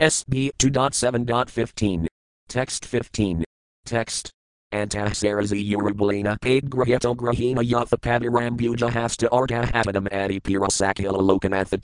SB 2.7.15. Text 15. Text. Antahsarazi Urubalina paid Graheto Grahina Yathapavirambuja hasta Arta Hapadam Adi Pirasakila Lokanatha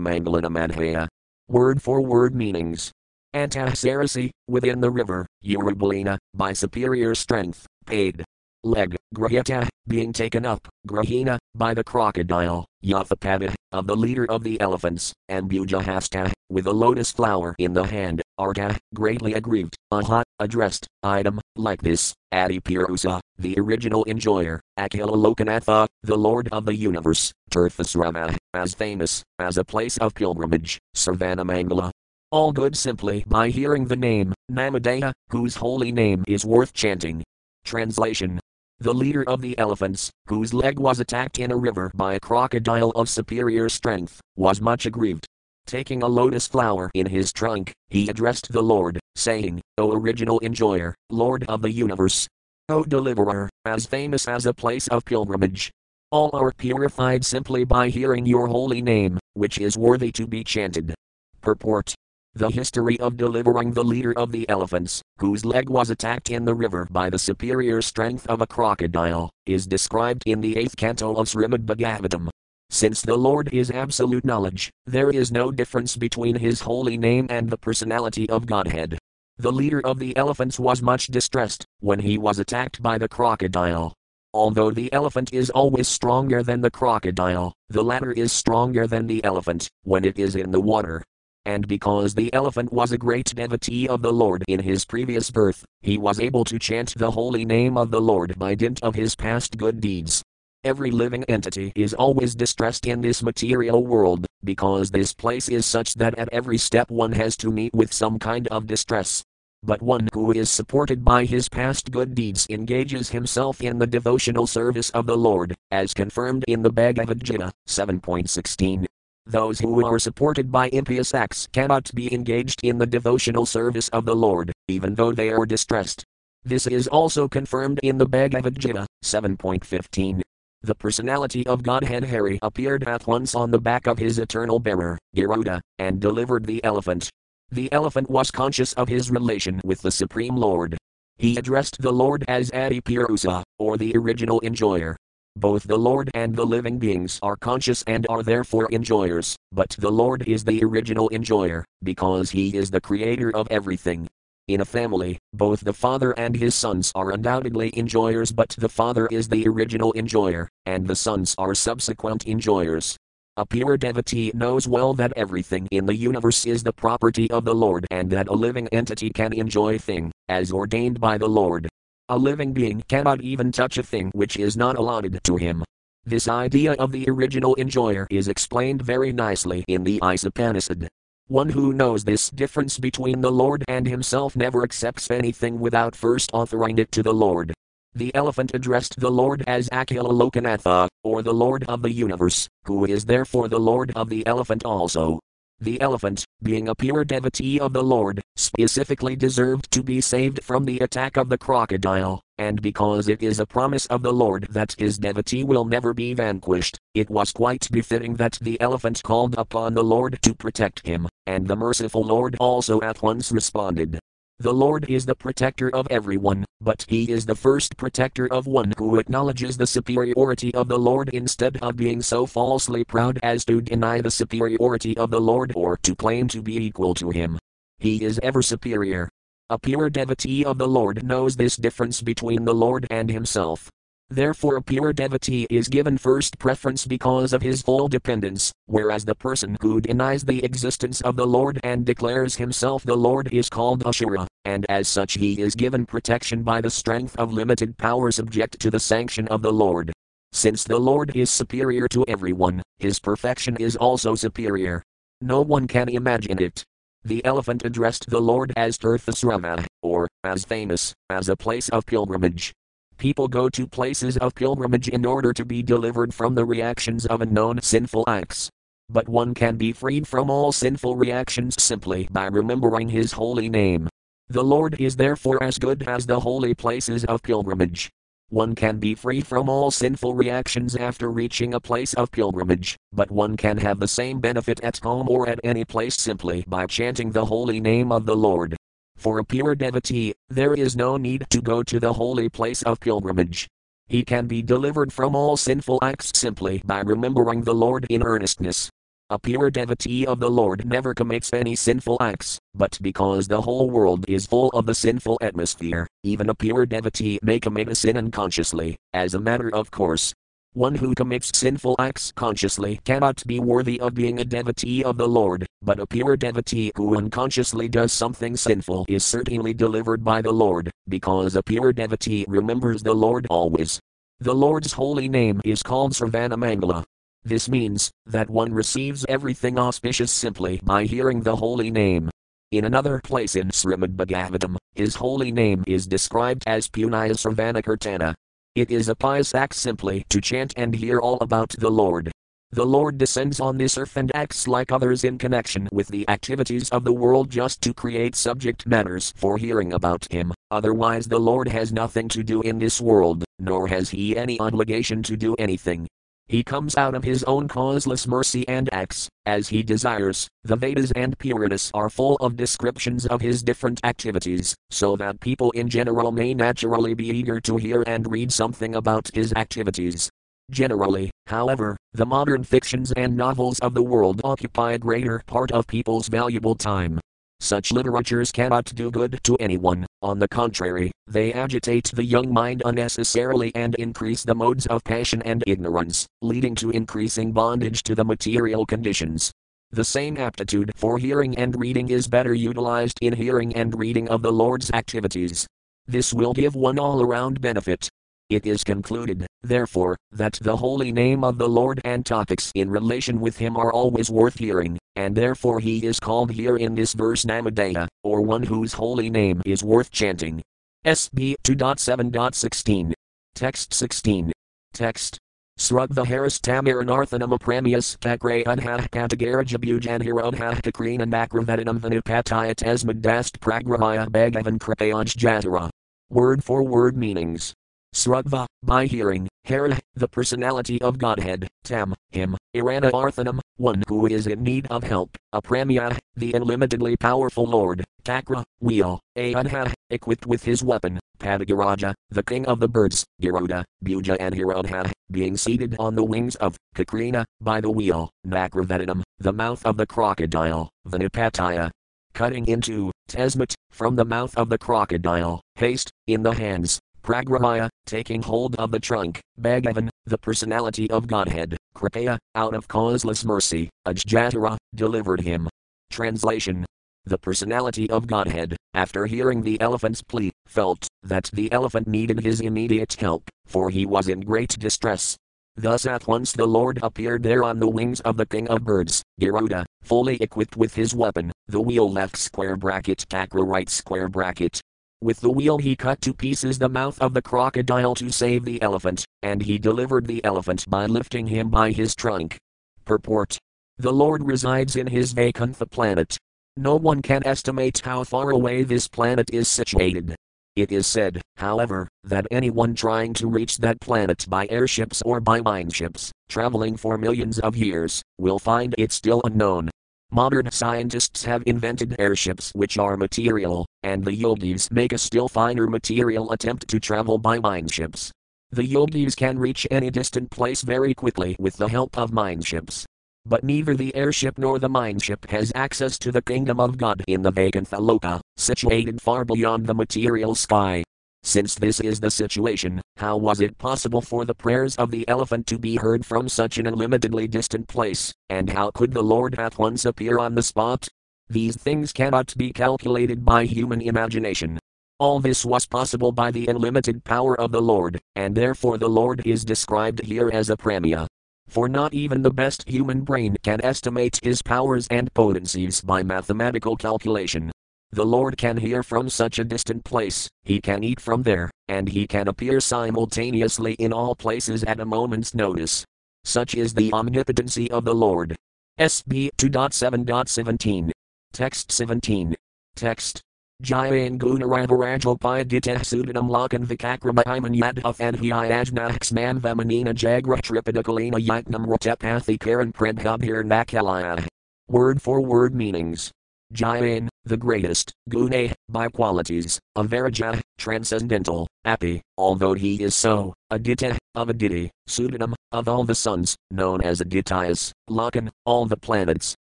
Mangalana Madhaya. Word for word meanings. Antahsarasi, within the river, Urubalina, by superior strength, paid. Leg, Grahita, being taken up, Grahina, by the crocodile, Yathapava, of the leader of the elephants, and Bujahasta, with a lotus flower in the hand, Arta, greatly aggrieved, Aha, addressed, item, like this, Adipurusa, the original enjoyer, Akila Lokanatha, the Lord of the universe, Tirthasrama, as famous, as a place of pilgrimage, Sarvanamangala. All good simply by hearing the name, Namadaya, whose holy name is worth chanting. Translation the leader of the elephants, whose leg was attacked in a river by a crocodile of superior strength, was much aggrieved. Taking a lotus flower in his trunk, he addressed the Lord, saying, O original enjoyer, Lord of the universe, O deliverer, as famous as a place of pilgrimage. All are purified simply by hearing your holy name, which is worthy to be chanted. Purport the history of delivering the leader of the elephants, whose leg was attacked in the river by the superior strength of a crocodile, is described in the eighth canto of Srimad Bhagavatam. Since the Lord is absolute knowledge, there is no difference between his holy name and the personality of Godhead. The leader of the elephants was much distressed when he was attacked by the crocodile. Although the elephant is always stronger than the crocodile, the latter is stronger than the elephant when it is in the water and because the elephant was a great devotee of the Lord in his previous birth, he was able to chant the holy name of the Lord by dint of his past good deeds. Every living entity is always distressed in this material world, because this place is such that at every step one has to meet with some kind of distress. But one who is supported by his past good deeds engages himself in the devotional service of the Lord, as confirmed in the Bhagavad Gita 7.16. Those who are supported by impious acts cannot be engaged in the devotional service of the Lord, even though they are distressed. This is also confirmed in the Bhagavad Gita 7.15. The personality of Godhead Hari appeared at once on the back of his eternal bearer, Garuda, and delivered the elephant. The elephant was conscious of his relation with the Supreme Lord. He addressed the Lord as Adipurusa, or the original enjoyer, both the Lord and the living beings are conscious and are therefore enjoyers, but the Lord is the original enjoyer, because he is the creator of everything. In a family, both the father and his sons are undoubtedly enjoyers, but the father is the original enjoyer, and the sons are subsequent enjoyers. A pure devotee knows well that everything in the universe is the property of the Lord and that a living entity can enjoy thing, as ordained by the Lord. A living being cannot even touch a thing which is not allotted to him. This idea of the original enjoyer is explained very nicely in the Ishopanishad. One who knows this difference between the Lord and himself never accepts anything without first offering it to the Lord. The elephant addressed the Lord as Akila Lokanatha, or the Lord of the universe, who is therefore the Lord of the elephant also. The elephant, being a pure devotee of the Lord, specifically deserved to be saved from the attack of the crocodile, and because it is a promise of the Lord that his devotee will never be vanquished, it was quite befitting that the elephant called upon the Lord to protect him, and the merciful Lord also at once responded. The Lord is the protector of everyone, but He is the first protector of one who acknowledges the superiority of the Lord instead of being so falsely proud as to deny the superiority of the Lord or to claim to be equal to Him. He is ever superior. A pure devotee of the Lord knows this difference between the Lord and himself. Therefore, a pure devotee is given first preference because of his full dependence, whereas the person who denies the existence of the Lord and declares himself the Lord is called Ashura, and as such he is given protection by the strength of limited power subject to the sanction of the Lord. Since the Lord is superior to everyone, his perfection is also superior. No one can imagine it. The elephant addressed the Lord as Tirthasrama, or, as famous, as a place of pilgrimage. People go to places of pilgrimage in order to be delivered from the reactions of unknown sinful acts. But one can be freed from all sinful reactions simply by remembering His holy name. The Lord is therefore as good as the holy places of pilgrimage. One can be free from all sinful reactions after reaching a place of pilgrimage, but one can have the same benefit at home or at any place simply by chanting the holy name of the Lord. For a pure devotee, there is no need to go to the holy place of pilgrimage. He can be delivered from all sinful acts simply by remembering the Lord in earnestness. A pure devotee of the Lord never commits any sinful acts, but because the whole world is full of the sinful atmosphere, even a pure devotee may commit a sin unconsciously, as a matter of course. One who commits sinful acts consciously cannot be worthy of being a devotee of the Lord, but a pure devotee who unconsciously does something sinful is certainly delivered by the Lord, because a pure devotee remembers the Lord always. The Lord's holy name is called Sarvanamangala, this means that one receives everything auspicious simply by hearing the holy name. In another place in Srimad Bhagavatam, his holy name is described as Punaya Sarvanakirtana. It is a pious act simply to chant and hear all about the Lord. The Lord descends on this earth and acts like others in connection with the activities of the world just to create subject matters for hearing about Him, otherwise, the Lord has nothing to do in this world, nor has He any obligation to do anything. He comes out of his own causeless mercy and acts, as he desires. The Vedas and Puranas are full of descriptions of his different activities, so that people in general may naturally be eager to hear and read something about his activities. Generally, however, the modern fictions and novels of the world occupy a greater part of people's valuable time. Such literatures cannot do good to anyone, on the contrary, they agitate the young mind unnecessarily and increase the modes of passion and ignorance, leading to increasing bondage to the material conditions. The same aptitude for hearing and reading is better utilized in hearing and reading of the Lord's activities. This will give one all around benefit, it is concluded, therefore, that the holy name of the Lord and topics in relation with him are always worth hearing, and therefore he is called here in this verse Namadaya, or one whose holy name is worth chanting. SB 2.7.16. Text 16. Text. Srugva Haris Tamiranarthanam Apramius Kakre Unha Katagarajabujan Hirodha Kakrina Nakravadanam Vanupataya Tasmadast Pragrahaya Bhagavan Kripayaj Jatara. Word for word meanings. Srugva, by hearing, Hara, the personality of Godhead, Tam, him, Irana Arthanam, one who is in need of help, Apramya, the unlimitedly powerful Lord, Takra, wheel, Ayanha, equipped with his weapon, Padagaraja, the king of the birds, Garuda, Bhuja and Hirodha, being seated on the wings of Kakrina, by the wheel, Nakravadanam, the mouth of the crocodile, Vanupataya, cutting into, Tesmat, from the mouth of the crocodile, haste, in the hands, Pragrahaya, taking hold of the trunk, Bhagavan, the personality of Godhead, Kripaya, out of causeless mercy, Ajjatara, delivered him. Translation The personality of Godhead, after hearing the elephant's plea, felt that the elephant needed his immediate help, for he was in great distress. Thus at once the Lord appeared there on the wings of the king of birds, Garuda, fully equipped with his weapon, the wheel left square bracket Takra right square bracket, with the wheel he cut to pieces the mouth of the crocodile to save the elephant, and he delivered the elephant by lifting him by his trunk. Purport The Lord resides in his Vaikuntha planet. No one can estimate how far away this planet is situated. It is said, however, that anyone trying to reach that planet by airships or by mineships, traveling for millions of years, will find it still unknown. Modern scientists have invented airships which are material, and the yogis make a still finer material attempt to travel by mineships. The yogis can reach any distant place very quickly with the help of mineships. But neither the airship nor the mineship has access to the kingdom of God in the Vaikuntha Loka, situated far beyond the material sky. Since this is the situation, how was it possible for the prayers of the elephant to be heard from such an unlimitedly distant place, and how could the Lord at once appear on the spot? These things cannot be calculated by human imagination. All this was possible by the unlimited power of the Lord, and therefore the Lord is described here as Apramya. For not even the best human brain can estimate his powers and potencies by mathematical calculation. The Lord can hear from such a distant place, he can eat from there, and he can appear simultaneously in all places at a moment's notice. Such is the omnipotency of the Lord. SB 2.7.17. Text 17. Text. Jayan Gunaravarajopayaditah eh Sudanam Lakan Vikakrama Iman Yadhuff and Hyajnaxman Vamanina Jagra Tripidakalina Yatnam Rotepathi Karan Predhabhir Nakalaya. Word for word meanings. Jayan, the greatest, Gune, by qualities, Avaraja, transcendental, Api, although he is so, Aditya, of Aditi, Sudanam, of all the suns, known as Adityas, Lakan, all the planets,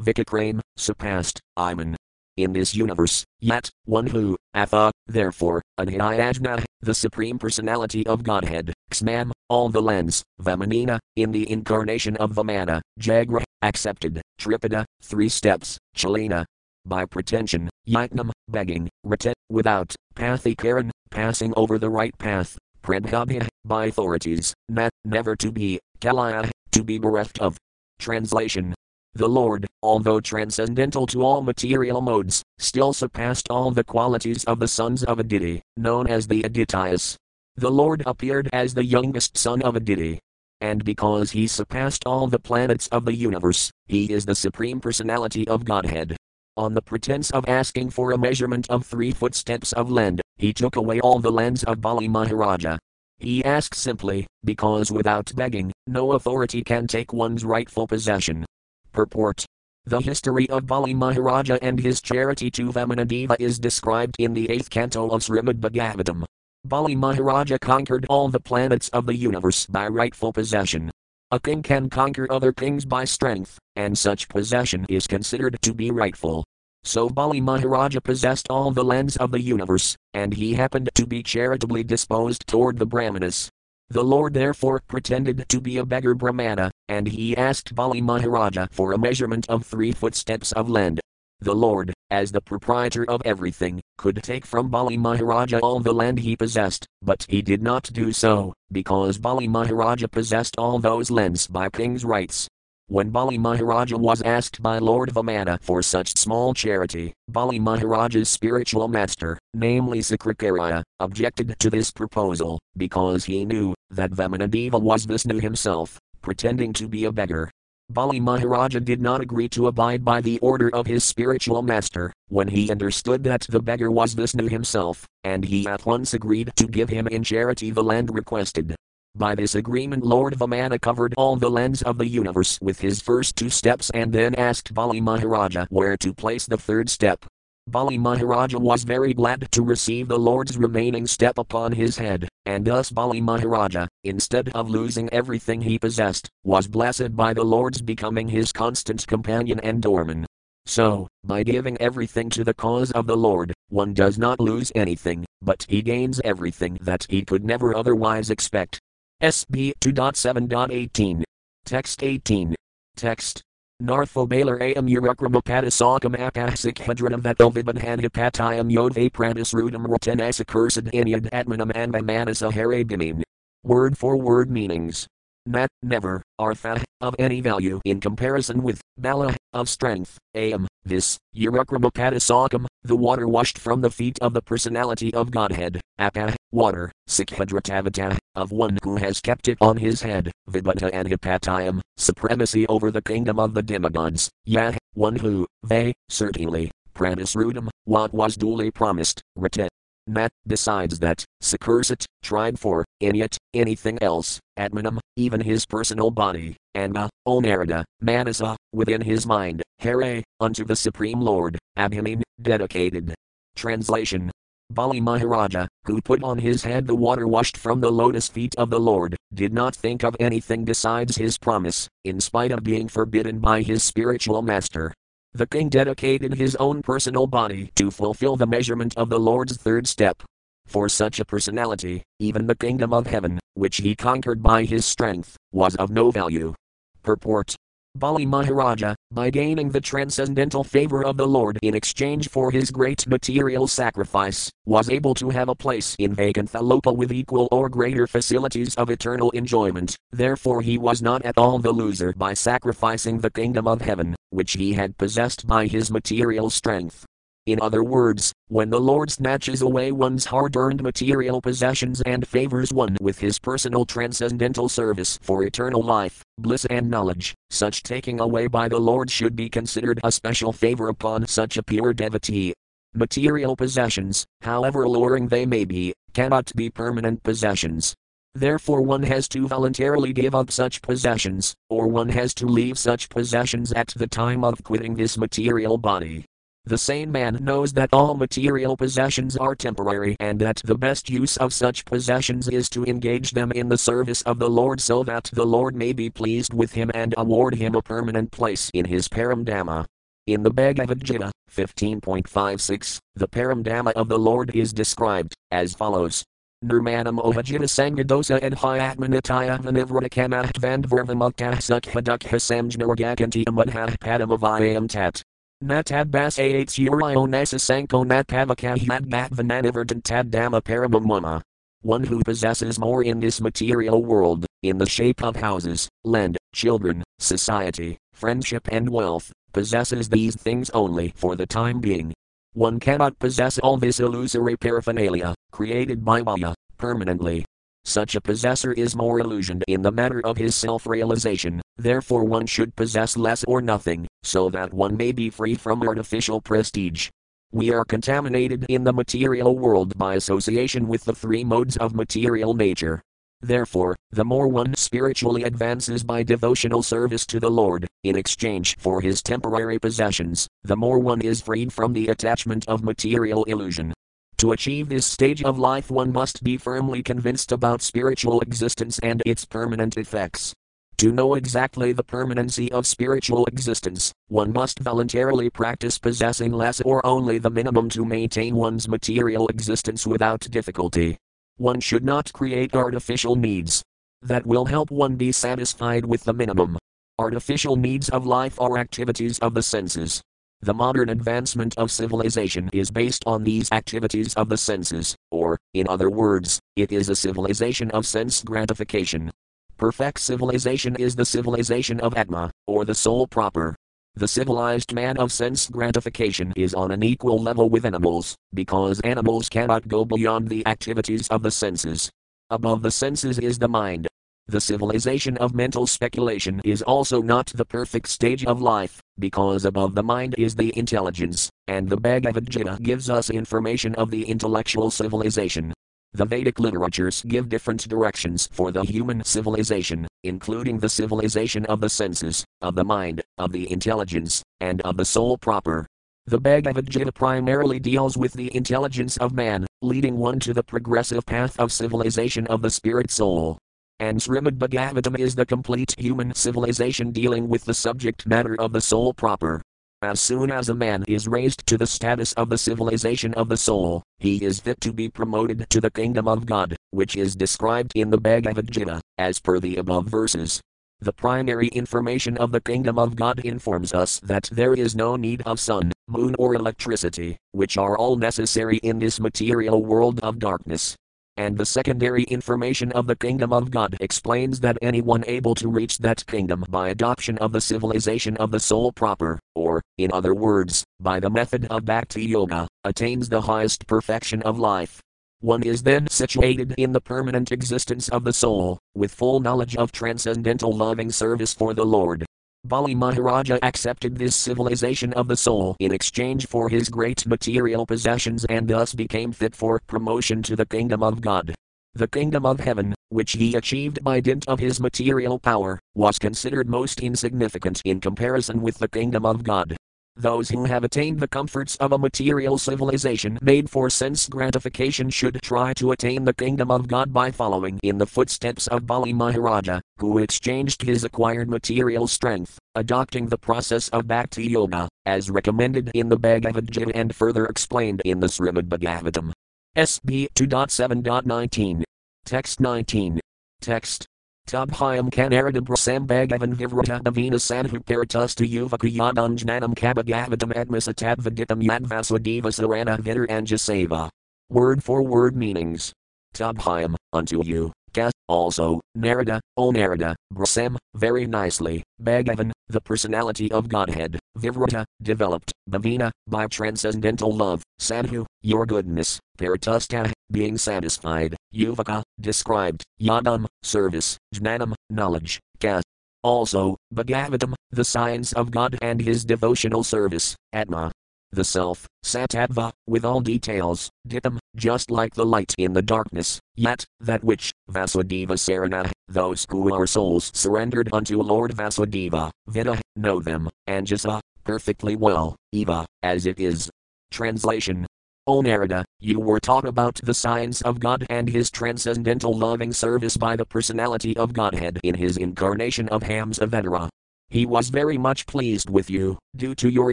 Vikakrame, surpassed, Iman, in this universe, yet, one who, Atha, therefore, Adhyayajna, the Supreme Personality of Godhead, Xmam, all the lens, Vamanina, in the incarnation of Vamana, Jagra, accepted, Tripada, three steps, Chalina, by pretension, Yatnam, begging, Rata, without, Pathikaran, passing over the right path, Pradhabhya, by authorities, Nat, never to be, Kalaya, to be bereft of. Translation the Lord, although transcendental to all material modes, still surpassed all the qualities of the sons of Aditi, known as the Adityas. The Lord appeared as the youngest son of Aditi. And because he surpassed all the planets of the universe, he is the Supreme Personality of Godhead. On the pretense of asking for a measurement of three footsteps of land, he took away all the lands of Bali Maharaja. He asked simply, because without begging, no authority can take one's rightful possession. Purport The history of Bali Maharaja and his charity to Vamanadeva is described in the eighth canto of Srimad Bhagavatam. Bali Maharaja conquered all the planets of the universe by rightful possession. A king can conquer other kings by strength, and such possession is considered to be rightful. So Bali Maharaja possessed all the lands of the universe, and he happened to be charitably disposed toward the Brahmanas. The Lord therefore pretended to be a beggar Brahmana, and he asked Bali Maharaja for a measurement of three footsteps of land. The Lord, as the proprietor of everything, could take from Bali Maharaja all the land he possessed, but he did not do so, because Bali Maharaja possessed all those lands by king's rights. When Bali Maharaja was asked by Lord Vamana for such small charity, Bali Maharaja's spiritual master, namely Sukracarya, objected to this proposal, because he knew that Vamanadeva was Vishnu himself, pretending to be a beggar. Bali Maharaja did not agree to abide by the order of his spiritual master, when he understood that the beggar was Vishnu himself, and he at once agreed to give him in charity the land requested. By this agreement, Lord Vamana covered all the lands of the universe with his first two steps and then asked Bali Maharaja where to place the third step. Bali Maharaja was very glad to receive the Lord's remaining step upon his head, and thus Bali Maharaja, instead of losing everything he possessed, was blessed by the Lord's becoming his constant companion and doorman. So, by giving everything to the cause of the Lord, one does not lose anything, but he gains everything that he could never otherwise expect. SB 2.7.18. Text 18. Text. Nartho Balar am Urukramapadasakam akasik hedranam vetovibanhan hipatayam yodve pradisrudam rotenas accursed inyad atmanam anvamanasa harabimin. Word for word meanings. Nat, never, Artha, of any value in comparison with, Bala, of strength, Am, this, Urukramapadasakam, the water washed from the feet of the personality of Godhead, Apa, water, Sikhadratavata, of one who has kept it on his head, Vibhata and Hipatayam, supremacy over the kingdom of the demigods, Yah, one who, they, certainly, Pradisrudam, what was duly promised, Rata, Nat, besides that, Sakursat, tried for, Inyat, anything else, Atmanam, even his personal body, Anma, uh, Onarada, Manasa, uh, within his mind, Hare, eh, unto the Supreme Lord, Abhimin, dedicated. Translation Bali Maharaja, who put on his head the water washed from the lotus feet of the Lord, did not think of anything besides his promise, in spite of being forbidden by his spiritual master, the king dedicated his own personal body to fulfill the measurement of the Lord's third step. For such a personality, even the kingdom of heaven, which he conquered by his strength, was of no value. Purport Bali Maharaja, by gaining the transcendental favor of the Lord in exchange for his great material sacrifice, was able to have a place in Vaikuntha with equal or greater facilities of eternal enjoyment, therefore he was not at all the loser by sacrificing the kingdom of heaven, which he had possessed by his material strength. In other words, when the Lord snatches away one's hard earned material possessions and favors one with his personal transcendental service for eternal life, bliss, and knowledge, such taking away by the Lord should be considered a special favor upon such a pure devotee. Material possessions, however alluring they may be, cannot be permanent possessions. Therefore, one has to voluntarily give up such possessions, or one has to leave such possessions at the time of quitting this material body. The sane man knows that all material possessions are temporary and that the best use of such possessions is to engage them in the service of the Lord so that the Lord may be pleased with him and award him a permanent place in his Paramdhamma. In the Bhagavad Gita 15.56, the Paramdhamma of the Lord is described as follows. Nirmanam ohajita sangadosa and hyatmanitaya vanivratakamaht vandvarvamuktah sukhadukha samjnargakanti amadha padamavayam tat. Natad bas ahs urio nasa sanko natpavakahyad bhatvananivardant tad dhamma paramamuma. One who possesses more in this material world, in the shape of houses, land, children, society, friendship, and wealth, possesses these things only for the time being. One cannot possess all this illusory paraphernalia, created by Maya, permanently. Such a possessor is more illusioned in the matter of his self realization, therefore, one should possess less or nothing, so that one may be free from artificial prestige. We are contaminated in the material world by association with the three modes of material nature. Therefore, the more one spiritually advances by devotional service to the Lord, in exchange for his temporary possessions, the more one is freed from the attachment of material illusion. To achieve this stage of life, one must be firmly convinced about spiritual existence and its permanent effects. To know exactly the permanency of spiritual existence, one must voluntarily practice possessing less or only the minimum to maintain one's material existence without difficulty. One should not create artificial needs. That will help one be satisfied with the minimum. Artificial needs of life are activities of the senses, the modern advancement of civilization is based on these activities of the senses, or, in other words, it is a civilization of sense gratification. Perfect civilization is the civilization of Atma, or the soul proper. The civilized man of sense gratification is on an equal level with animals, because animals cannot go beyond the activities of the senses. Above the senses is the mind, the civilization of mental speculation is also not the perfect stage of life, because above the mind is the intelligence, and the Bhagavad Gita gives us information of the intellectual civilization. The Vedic literatures give different directions for the human civilization, including the civilization of the senses, of the mind, of the intelligence, and of the soul proper. The Bhagavad Gita primarily deals with the intelligence of man, leading one to the progressive path of civilization of the spirit soul and Srimad Bhagavatam is the complete human civilization dealing with the subject matter of the soul proper. As soon as a man is raised to the status of the civilization of the soul, he is fit to be promoted to the kingdom of God, which is described in the Bhagavad Gita, as per the above verses. The primary information of the kingdom of God informs us that there is no need of sun, moon, or electricity, which are all necessary in this material world of darkness and the secondary information of the kingdom of God explains that anyone able to reach that kingdom by adoption of the civilization of the soul proper, or, in other words, by the method of bhakti yoga, attains the highest perfection of life. One is then situated in the permanent existence of the soul, with full knowledge of transcendental loving service for the Lord, Bali Maharaja accepted this civilization of the soul in exchange for his great material possessions and thus became fit for promotion to the kingdom of God. The kingdom of heaven, which he achieved by dint of his material power, was considered most insignificant in comparison with the kingdom of God. Those who have attained the comforts of a material civilization made for sense gratification should try to attain the kingdom of God by following in the footsteps of Bali Maharaja, who exchanged his acquired material strength, adopting the process of Bhakti Yoga, as recommended in the Bhagavad Gita and further explained in the Srimad Bhagavatam. SB 2.7.19. Text 19. Text Tubhyam Kanaradabrasam Bhagavan Vivrata Navina Sadhu Paratusta Yuvaka Yadanjnanam Kabagavatam Admasatadvaditam Yadvaswadeva Sarana Vidar Anjaseva. Word for word meanings. Tubhyam, unto you, Ka, also, Narada, O Narada, Brasam, very nicely, Bhagavan, the personality of Godhead, Vivrata, developed, Bhavina, by transcendental love, Sadhu, your goodness, Paratusta, being satisfied, Yuvaka, described, Yadam, service, Jnanam, knowledge, Ka. Also, Bhagavatam, the science of God and his devotional service, Atma. the self, Sattva, with all details, Ditam, just like the light in the darkness, yet, that which, Vasudeva Sarana, those who are souls surrendered unto Lord Vasudeva, Vida, know them, and Anjasa, perfectly well, Eva, as it is. Translation O Narada, you were taught about the science of God and His transcendental loving service by the personality of Godhead in His incarnation of Hamsavatara. He was very much pleased with you, due to your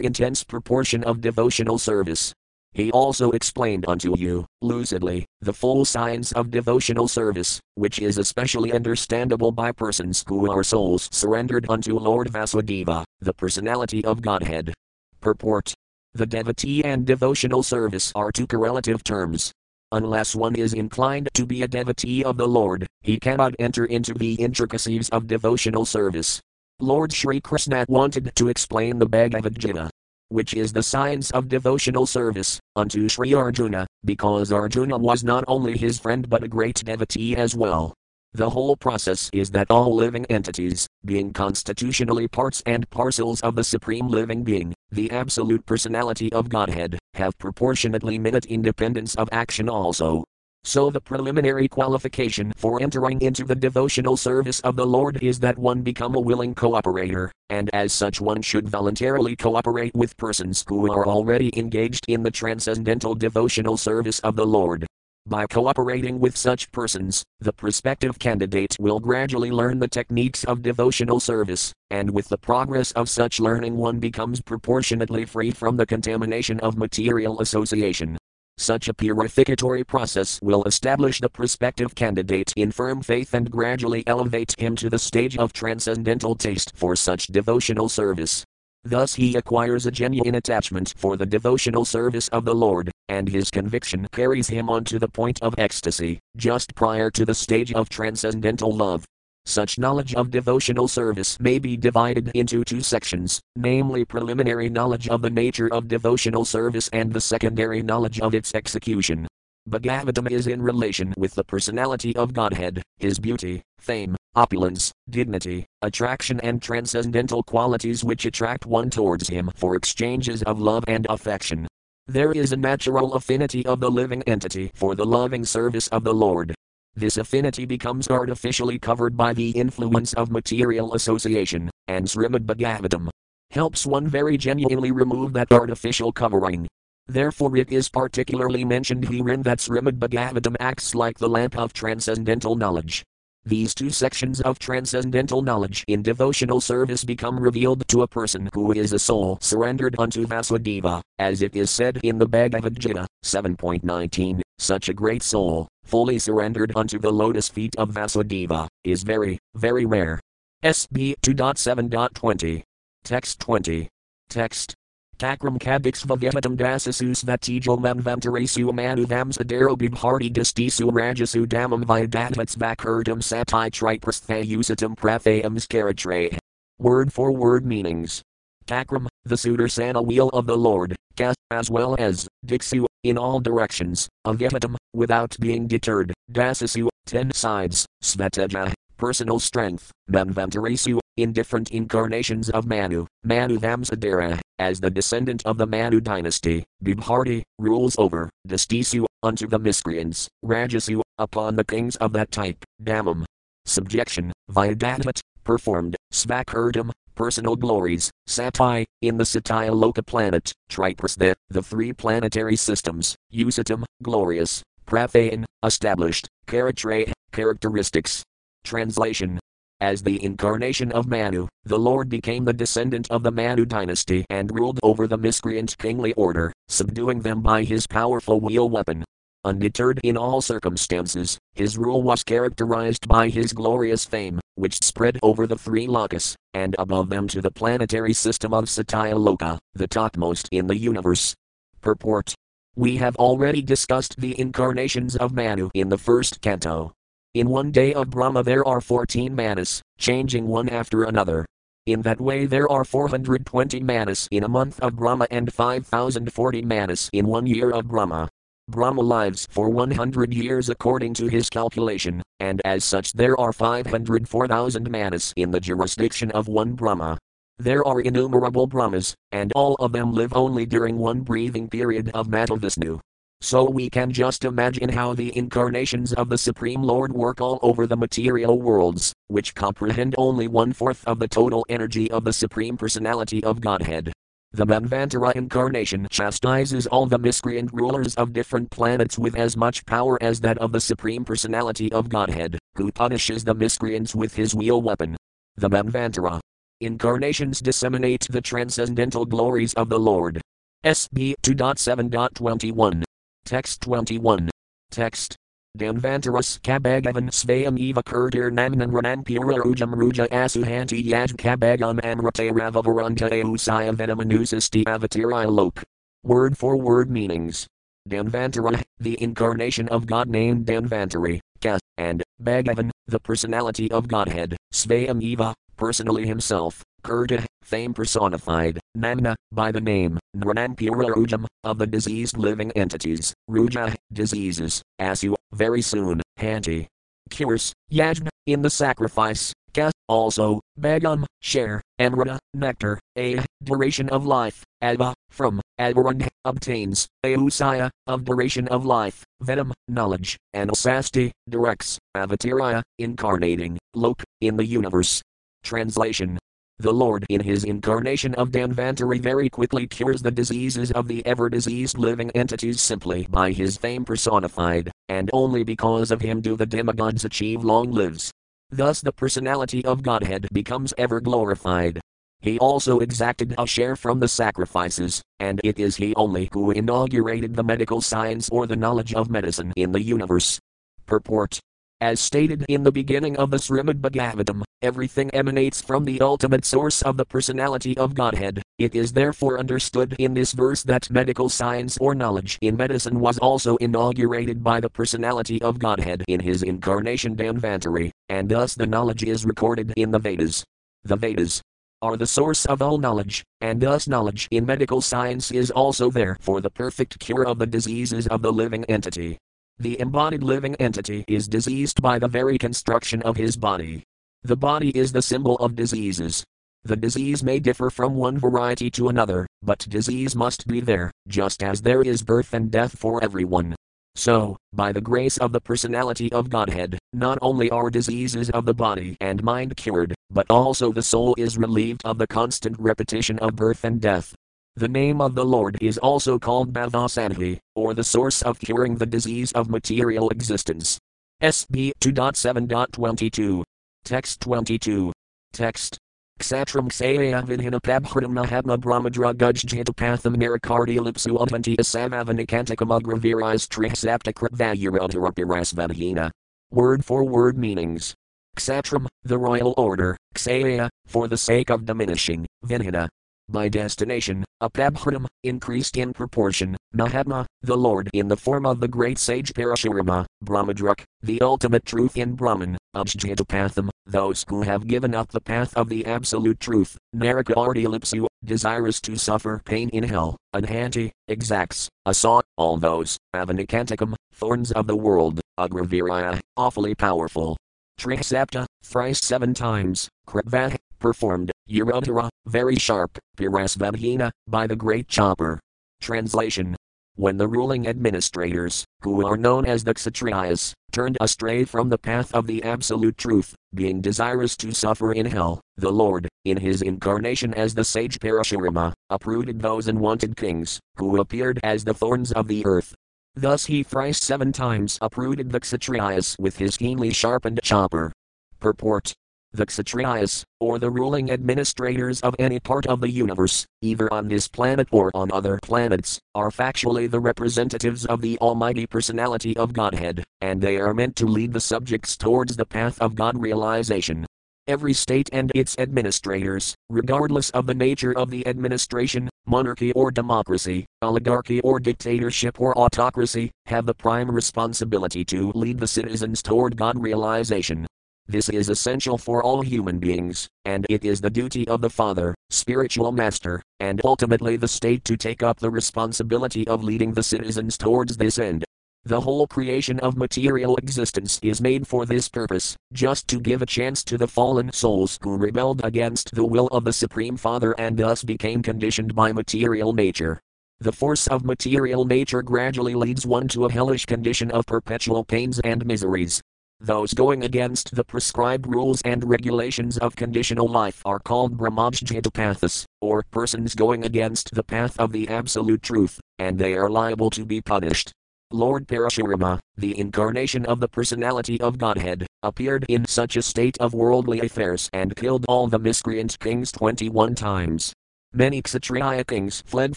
intense proportion of devotional service. He also explained unto you, lucidly, the full science of devotional service, which is especially understandable by persons who are souls surrendered unto Lord Vasudeva, the personality of Godhead. Purport the devotee and devotional service are two correlative terms. Unless one is inclined to be a devotee of the Lord, he cannot enter into the intricacies of devotional service. Lord Sri Krishna wanted to explain the Bhagavad Gita, which is the science of devotional service, unto Sri Arjuna, because Arjuna was not only his friend but a great devotee as well. The whole process is that all living entities, being constitutionally parts and parcels of the Supreme Living Being, the Absolute Personality of Godhead, have proportionately minute independence of action also. So the preliminary qualification for entering into the devotional service of the Lord is that one become a willing cooperator, and as such one should voluntarily cooperate with persons who are already engaged in the transcendental devotional service of the Lord. By cooperating with such persons, the prospective candidate will gradually learn the techniques of devotional service, and with the progress of such learning, one becomes proportionately free from the contamination of material association. Such a purificatory process will establish the prospective candidate in firm faith and gradually elevate him to the stage of transcendental taste for such devotional service. Thus he acquires a genuine attachment for the devotional service of the Lord, and his conviction carries him on to the point of ecstasy, just prior to the stage of transcendental love. Such knowledge of devotional service may be divided into two sections, namely preliminary knowledge of the nature of devotional service and the secondary knowledge of its execution. Bhagavatam is in relation with the personality of Godhead, his beauty, fame, opulence, dignity, attraction, and transcendental qualities which attract one towards him for exchanges of love and affection. There is a natural affinity of the living entity for the loving service of the Lord. This affinity becomes artificially covered by the influence of material association, and Srimad Bhagavatam helps one very genuinely remove that artificial covering. Therefore, it is particularly mentioned herein that Srimad Bhagavatam acts like the lamp of transcendental knowledge. These two sections of transcendental knowledge in devotional service become revealed to a person who is a soul surrendered unto Vasudeva, as it is said in the Bhagavad Gita 7.19. Such a great soul, fully surrendered unto the lotus feet of Vasudeva, is very, very rare. SB 2.7.20. Text 20. Text Takram kadix vagetatam dasasus vatijo manvantaresu manuvamsadero bibharti distisu rajasu damam vidatvats bakurtam sati triprasthayusatam prathayam. Word for word meanings. Takram, the Sudarsana wheel of the Lord, cast as well as Dixu, in all directions, Avetatam, without being deterred, Dasasu, ten sides, Svetaja, personal strength, Manvantaresu, in different incarnations of Manu, Manu Vamsadara, as the descendant of the Manu dynasty, Bibharti, rules over, Distisu, unto the miscreants, Rajasu, upon the kings of that type, Damam. Subjection, Vyadatat, performed, Svakurdam, personal glories, Sati, in the Satya Loka planet, Triprastha, the three planetary systems, Usatam, glorious, Prathayan, established, Karatre, characteristics. Translation as the incarnation of Manu, the Lord became the descendant of the Manu dynasty and ruled over the miscreant kingly order, subduing them by his powerful wheel weapon. Undeterred in all circumstances, his rule was characterized by his glorious fame, which spread over the three lokas, and above them to the planetary system of Satya Loka, the topmost in the universe. Purport We have already discussed the incarnations of Manu in the first canto. In one day of Brahma there are 14 manas, changing one after another. In that way there are 420 manas in a month of Brahma and 5040 manas in one year of Brahma. Brahma lives for 100 years according to his calculation, and as such there are 504,000 manas in the jurisdiction of one Brahma. There are innumerable Brahmas, and all of them live only during one breathing period of Mahavishnu. So we can just imagine how the incarnations of the Supreme Lord work all over the material worlds, which comprehend only one fourth of the total energy of the Supreme Personality of Godhead. The Manvantara incarnation chastises all the miscreant rulers of different planets with as much power as that of the Supreme Personality of Godhead, who punishes the miscreants with his wheel weapon. The Manvantara incarnations disseminate the transcendental glories of the Lord. SB 2.7.21 Text 21. Text. Danvantaras kabagavan svayam eva kurdir namnan ranampura rujam ruja asuhanti yaj kabagam amrate ravavaranta venamanusisti avatiri lope. Word for word meanings. Danvantara, the incarnation of God named Dhanvantari, Ka, and Bhagavan, the personality of Godhead, Svayam Eva, personally himself, Kurta, fame personified, Namna, by the name, Nranampura Rujam, of the diseased living entities, Ruja, diseases, Asu, very soon, Hanti. Cures, Yajna, in the sacrifice, Ka, also, Bagam, share, Amrita, nectar, A, duration of life, Ava, from, Avarund, obtains, Ausaya, of duration of life, Venom, knowledge, and Sasti, directs, Avatiraya, incarnating, Lok, in the universe. Translation the Lord in his incarnation of Dhanvantari very quickly cures the diseases of the ever diseased living entities simply by his fame personified, and only because of him do the demigods achieve long lives. Thus the personality of Godhead becomes ever glorified. He also exacted a share from the sacrifices, and it is he only who inaugurated the medical science or the knowledge of medicine in the universe. Purport as stated in the beginning of the Srimad Bhagavatam, everything emanates from the ultimate source of the personality of Godhead. It is therefore understood in this verse that medical science or knowledge in medicine was also inaugurated by the personality of Godhead in his incarnation Dhanvantari, and thus the knowledge is recorded in the Vedas. The Vedas are the source of all knowledge, and thus knowledge in medical science is also there for the perfect cure of the diseases of the living entity. The embodied living entity is diseased by the very construction of his body. The body is the symbol of diseases. The disease may differ from one variety to another, but disease must be there, just as there is birth and death for everyone. So, by the grace of the personality of Godhead, not only are diseases of the body and mind cured, but also the soul is relieved of the constant repetition of birth and death. The name of the Lord is also called Bhavasanhi, or the source of curing the disease of material existence. SB 2.7.22. Text 22. Text. Ksatram Ksaya Vinhina Pabhritam Mahatma Brahmadra Gujjatapatham Narakardialipsu Advanti Asavavanikantikam Agraviris Trihsaptakritvayurudharapiras Word for word meanings. Ksatram, the royal order, Ksaya, for the sake of diminishing, Vinhina, by destination, Apabhritam, increased in proportion, Mahatma, the Lord in the form of the great sage Parashurama, Brahmadruk, the ultimate truth in Brahman, Abjatapatham, those who have given up the path of the absolute truth, Naraka Ardilipsu, desirous to suffer pain in hell, Adhanti, exacts, Asa, all those, Avanikantikam, thorns of the world, Agraviraya, awfully powerful. Trisapta, thrice seven times, Kritvah, performed, Urudhara, very sharp, Pirasvabhina, by the great chopper. Translation when the ruling administrators, who are known as the Kshatriyas, turned astray from the path of the absolute truth, being desirous to suffer in hell, the Lord, in his incarnation as the sage Parashurama, uprooted those unwanted kings, who appeared as the thorns of the earth. Thus he thrice seven times uprooted the Kshatriyas with his keenly sharpened chopper. Purport the Kshatriyas, or the ruling administrators of any part of the universe, either on this planet or on other planets, are factually the representatives of the Almighty Personality of Godhead, and they are meant to lead the subjects towards the path of God realization. Every state and its administrators, regardless of the nature of the administration, monarchy or democracy, oligarchy or dictatorship or autocracy, have the prime responsibility to lead the citizens toward God realization. This is essential for all human beings, and it is the duty of the Father, spiritual master, and ultimately the state to take up the responsibility of leading the citizens towards this end. The whole creation of material existence is made for this purpose, just to give a chance to the fallen souls who rebelled against the will of the Supreme Father and thus became conditioned by material nature. The force of material nature gradually leads one to a hellish condition of perpetual pains and miseries. Those going against the prescribed rules and regulations of conditional life are called Brahmajjatapathas, or persons going against the path of the absolute truth, and they are liable to be punished. Lord Parashurama, the incarnation of the personality of Godhead, appeared in such a state of worldly affairs and killed all the miscreant kings 21 times. Many Kshatriya kings fled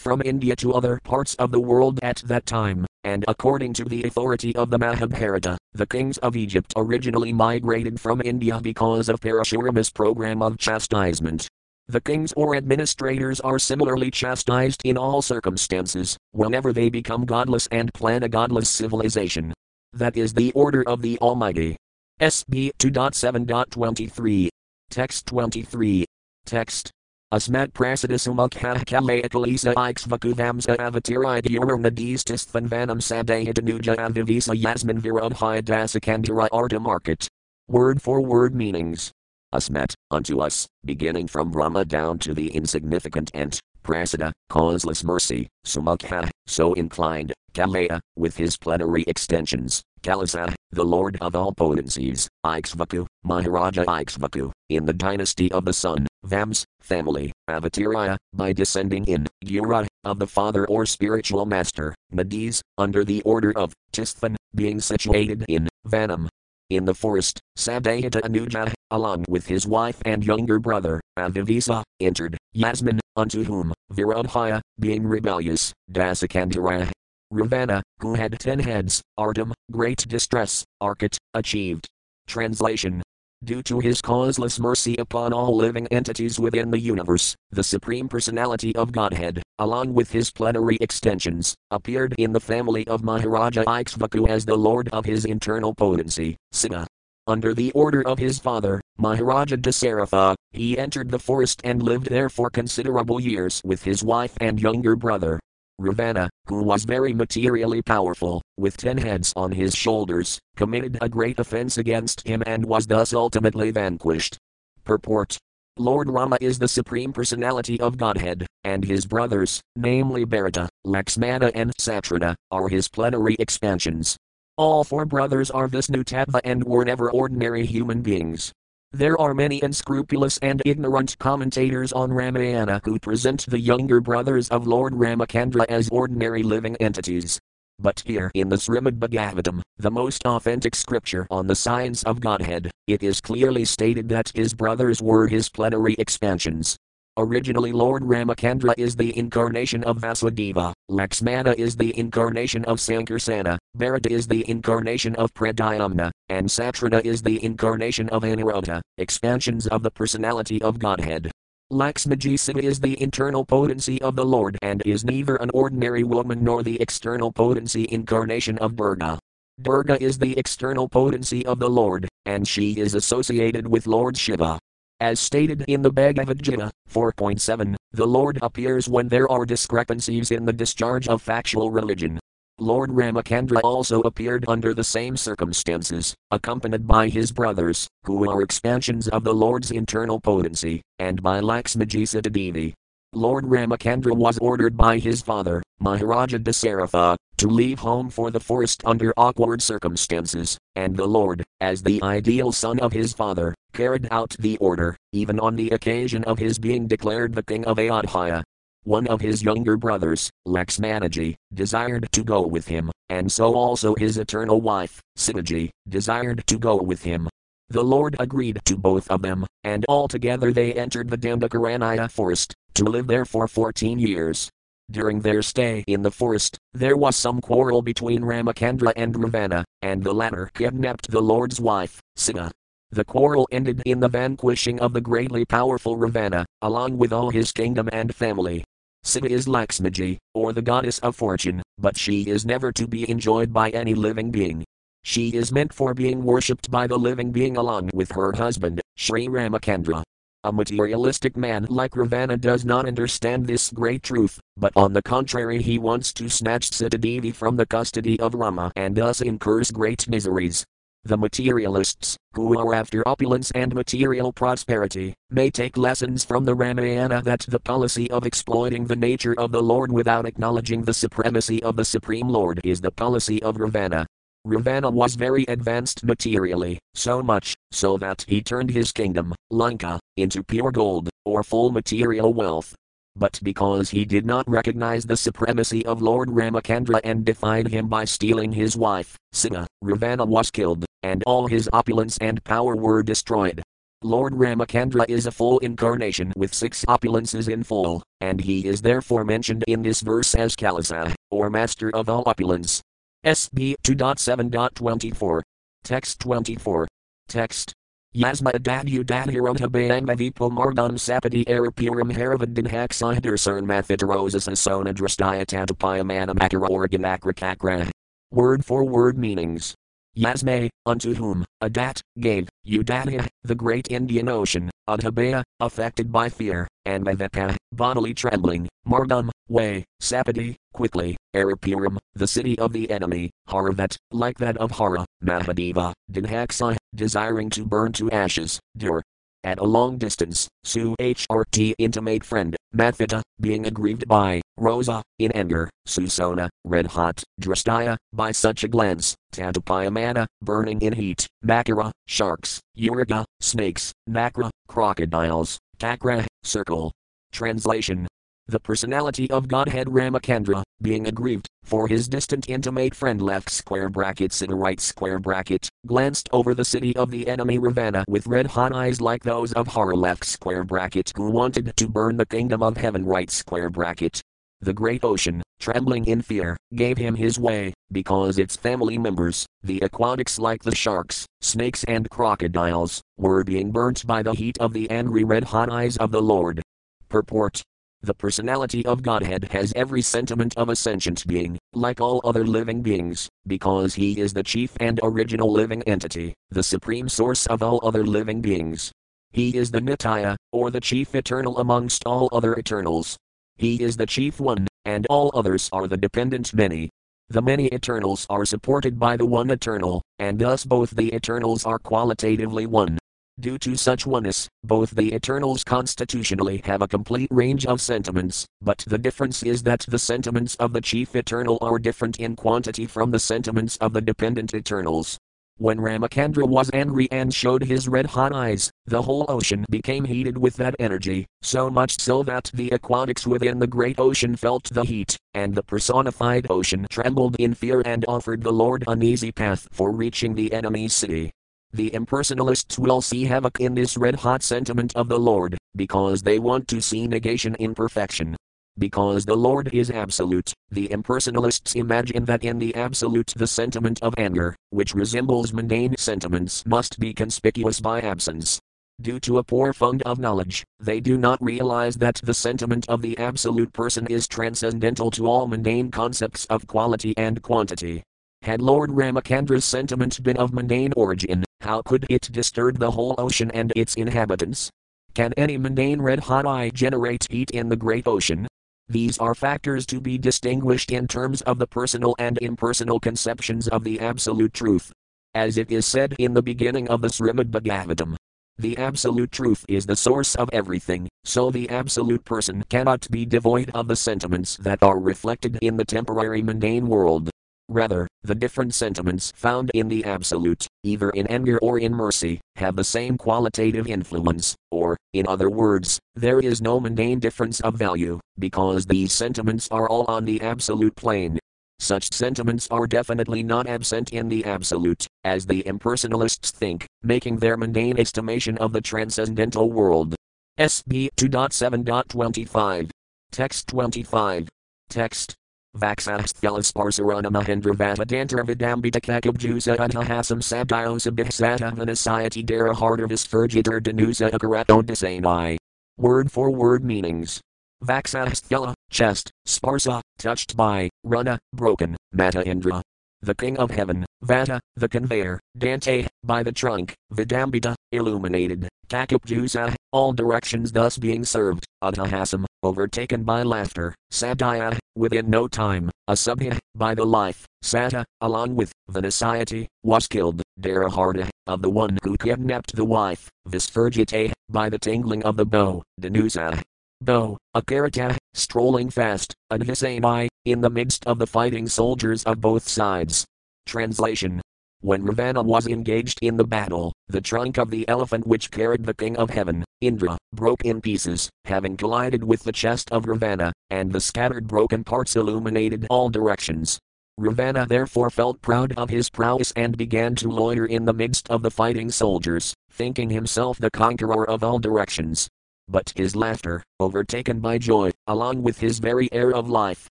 from India to other parts of the world at that time, and according to the authority of the Mahabharata, the kings of Egypt originally migrated from India because of Parashurama's program of chastisement. The kings or administrators are similarly chastised in all circumstances, whenever they become godless and plan a godless civilization. That is the order of the Almighty. SB 2.7.23. Text 23. Text. Asmat prasadasumukha kalaya ikshvakuvamsa avatiraya nadis tisthanvanam sadahitanuja avivisa yasmin virudhaya dasakandira arta market. Word for word meanings. Asmat, unto us, beginning from Brahma down to the insignificant ant, Prasada, causeless mercy, Sumukha, so inclined, Kalaya, with his plenary extensions, Kalasa, the lord of all potencies, Ikshvaku, Maharaja Ikshvaku, in the dynasty of the sun, Vams, family, Avatiraya, by descending in, Gura, of the father or spiritual master, Nadis, under the order of, Tisthan, being situated in, Vanam, in the forest, Sadahita Anuja, along with his wife and younger brother, Avivisa, entered, Yasmin, unto whom, Virudhaya, being rebellious, Dasakandara, Ravana, who had ten heads, Artem, great distress, Arcot, achieved. Translation Due to his causeless mercy upon all living entities within the universe, the Supreme Personality of Godhead, along with his plenary extensions, appeared in the family of Maharaja Ikshvaku as the lord of his internal potency, Sita. Under the order of his father, Maharaja Dasaratha, he entered the forest and lived there for considerable years with his wife and younger brother, Ravana, who was very materially powerful, with ten heads on his shoulders, committed a great offense against him and was thus ultimately vanquished. Purport Lord Rama is the Supreme Personality of Godhead, and his brothers, namely Bharata, Laxmana, and Satrughna, are his plenary expansions. All four brothers are Vishnutattva and were never ordinary human beings. There are many unscrupulous and ignorant commentators on Ramayana who present the younger brothers of Lord Ramacandra as ordinary living entities. But here in the Srimad Bhagavatam, the most authentic scripture on the science of Godhead, it is clearly stated that his brothers were his plenary expansions. Originally, Lord Ramacandra is the incarnation of Vasudeva, Laxmana is the incarnation of Sankarsana, Bharata is the incarnation of Pradyumna, and Satrughna is the incarnation of Aniruddha, expansions of the personality of Godhead. Laxmajisa is the internal potency of the Lord and is neither an ordinary woman nor the external potency incarnation of Durga. Durga is the external potency of the Lord, and she is associated with Lord Shiva. As stated in the Bhagavad Gita 4.7, the Lord appears when there are discrepancies in the discharge of factual religion. Lord Ramacandra also appeared under the same circumstances, accompanied by his brothers, who are expansions of the Lord's internal potency, and by Laxmajisa Devi. Lord Ramacandra was ordered by his father, Maharaja Dasaratha, to leave home for the forest under awkward circumstances, and the Lord, as the ideal son of his father, carried out the order, even on the occasion of his being declared the king of Ayodhya. One of his younger brothers, Laxmanaji, desired to go with him, and so also his eternal wife, Sitaji, desired to go with him. The Lord agreed to both of them, and altogether they entered the Dandakaranya forest, to live there for fourteen years. During their stay in the forest, there was some quarrel between Ramacandra and Ravana, and the latter kidnapped the Lord's wife, Sita. The quarrel ended in the vanquishing of the greatly powerful Ravana, along with all his kingdom and family. Sita is Laxmaji, or the goddess of fortune, but she is never to be enjoyed by any living being. She is meant for being worshipped by the living being along with her husband, Sri Ramacandra. A materialistic man like Ravana does not understand this great truth, but on the contrary he wants to snatch Sitadevi from the custody of Rama and thus incurs great miseries. The materialists, who are after opulence and material prosperity, may take lessons from the Ramayana that the policy of exploiting the nature of the Lord without acknowledging the supremacy of the Supreme Lord is the policy of Ravana. Ravana was very advanced materially, so much so that he turned his kingdom, Lanka, into pure gold, or full material wealth. But because he did not recognize the supremacy of Lord Ramachandra and defied him by stealing his wife, Sita, Ravana was killed, and all his opulence and power were destroyed. Lord Ramachandra is a full incarnation with six opulences in full, and he is therefore mentioned in this verse as Kalasa, or master of all opulence. SB 2.7.24. Text 24. Text. Yasma adadyu dadhirota bayangmavipo margam sapati arapuram haravadin haksahadar cern mathitarosa sasona drastaya tatapaya manamakara organakra kakra. Word for word meanings. Yasme, unto whom, Adat, gave, Udaya, eh, the great Indian Ocean, Adhabaya, affected by fear, and Maveka, bodily trembling, Margam, way, Sapadi, quickly, Arapuram, the city of the enemy, Haravat, like that of Hara, Mahadeva, Dinhaksa, desiring to burn to ashes, Dur. At a long distance, Su HRT intimate friend, Mathita, being aggrieved by, Rosa, in anger, Susona, red hot, Drastaya, by such a glance, Tadapayamana, burning in heat, Makara, sharks, Uriga, snakes, Nakra, crocodiles, Takra, circle. Translation the personality of Godhead Ramachandra, being aggrieved, for his distant intimate friend left square brackets in a right square bracket, glanced over the city of the enemy Ravana with red hot eyes like those of Hara left square bracket who wanted to burn the kingdom of heaven right square bracket. The great ocean, trembling in fear, gave him his way, because its family members, the aquatics like the sharks, snakes, and crocodiles, were being burnt by the heat of the angry red hot eyes of the Lord. Purport the personality of Godhead has every sentiment of a sentient being, like all other living beings, because he is the chief and original living entity, the supreme source of all other living beings. He is the Nitya, or the chief eternal amongst all other eternals. He is the chief one, and all others are the dependent many. The many eternals are supported by the one eternal, and thus both the eternals are qualitatively one. Due to such oneness, both the eternals constitutionally have a complete range of sentiments, but the difference is that the sentiments of the chief eternal are different in quantity from the sentiments of the dependent eternals. When Ramachandra was angry and showed his red hot eyes, the whole ocean became heated with that energy, so much so that the aquatics within the great ocean felt the heat, and the personified ocean trembled in fear and offered the Lord an easy path for reaching the enemy's city. The impersonalists will see havoc in this red hot sentiment of the Lord, because they want to see negation in perfection. Because the Lord is absolute, the impersonalists imagine that in the absolute the sentiment of anger, which resembles mundane sentiments, must be conspicuous by absence. Due to a poor fund of knowledge, they do not realize that the sentiment of the absolute person is transcendental to all mundane concepts of quality and quantity. Had Lord Ramachandra's sentiment been of mundane origin, how could it disturb the whole ocean and its inhabitants? Can any mundane red hot eye generate heat in the great ocean? These are factors to be distinguished in terms of the personal and impersonal conceptions of the absolute truth. As it is said in the beginning of the Srimad Bhagavatam, the absolute truth is the source of everything, so the absolute person cannot be devoid of the sentiments that are reflected in the temporary mundane world. Rather, the different sentiments found in the Absolute, either in anger or in mercy, have the same qualitative influence, or, in other words, there is no mundane difference of value, because these sentiments are all on the Absolute plane. Such sentiments are definitely not absent in the Absolute, as the impersonalists think, making their mundane estimation of the transcendental world. SB 2.7.25. Text 25. Text Vaxasthyalas Parsarana Mahendra Vatadantar Vidambita Kakabjusa Adhahasam Sabdiosa Bihsata Vanasayati Dara Hardavis Fergitar Danusa Akarato Disanai. Word for word meanings. Vaxasthya, chest, Sparsa, touched by, runa, broken, Matahendra. The king of heaven, Vata, the conveyor, Dante, by the trunk, Vidambita, illuminated, Kakapjusa, all directions thus being served, Atahasam, overtaken by laughter, Sadhya, within no time, a Asubhya, by the life, Sata, along with, Vinasayati, was killed, Daraharda, of the one who kidnapped the wife, Visfurjite, by the tingling of the bow, Danusa. Bow, a Akarata, strolling fast, and Adhisani, in the midst of the fighting soldiers of both sides. Translation when Ravana was engaged in the battle, the trunk of the elephant which carried the king of heaven, Indra, broke in pieces, having collided with the chest of Ravana, and the scattered broken parts illuminated all directions. Ravana therefore felt proud of his prowess and began to loiter in the midst of the fighting soldiers, thinking himself the conqueror of all directions. But his laughter, overtaken by joy, along with his very air of life,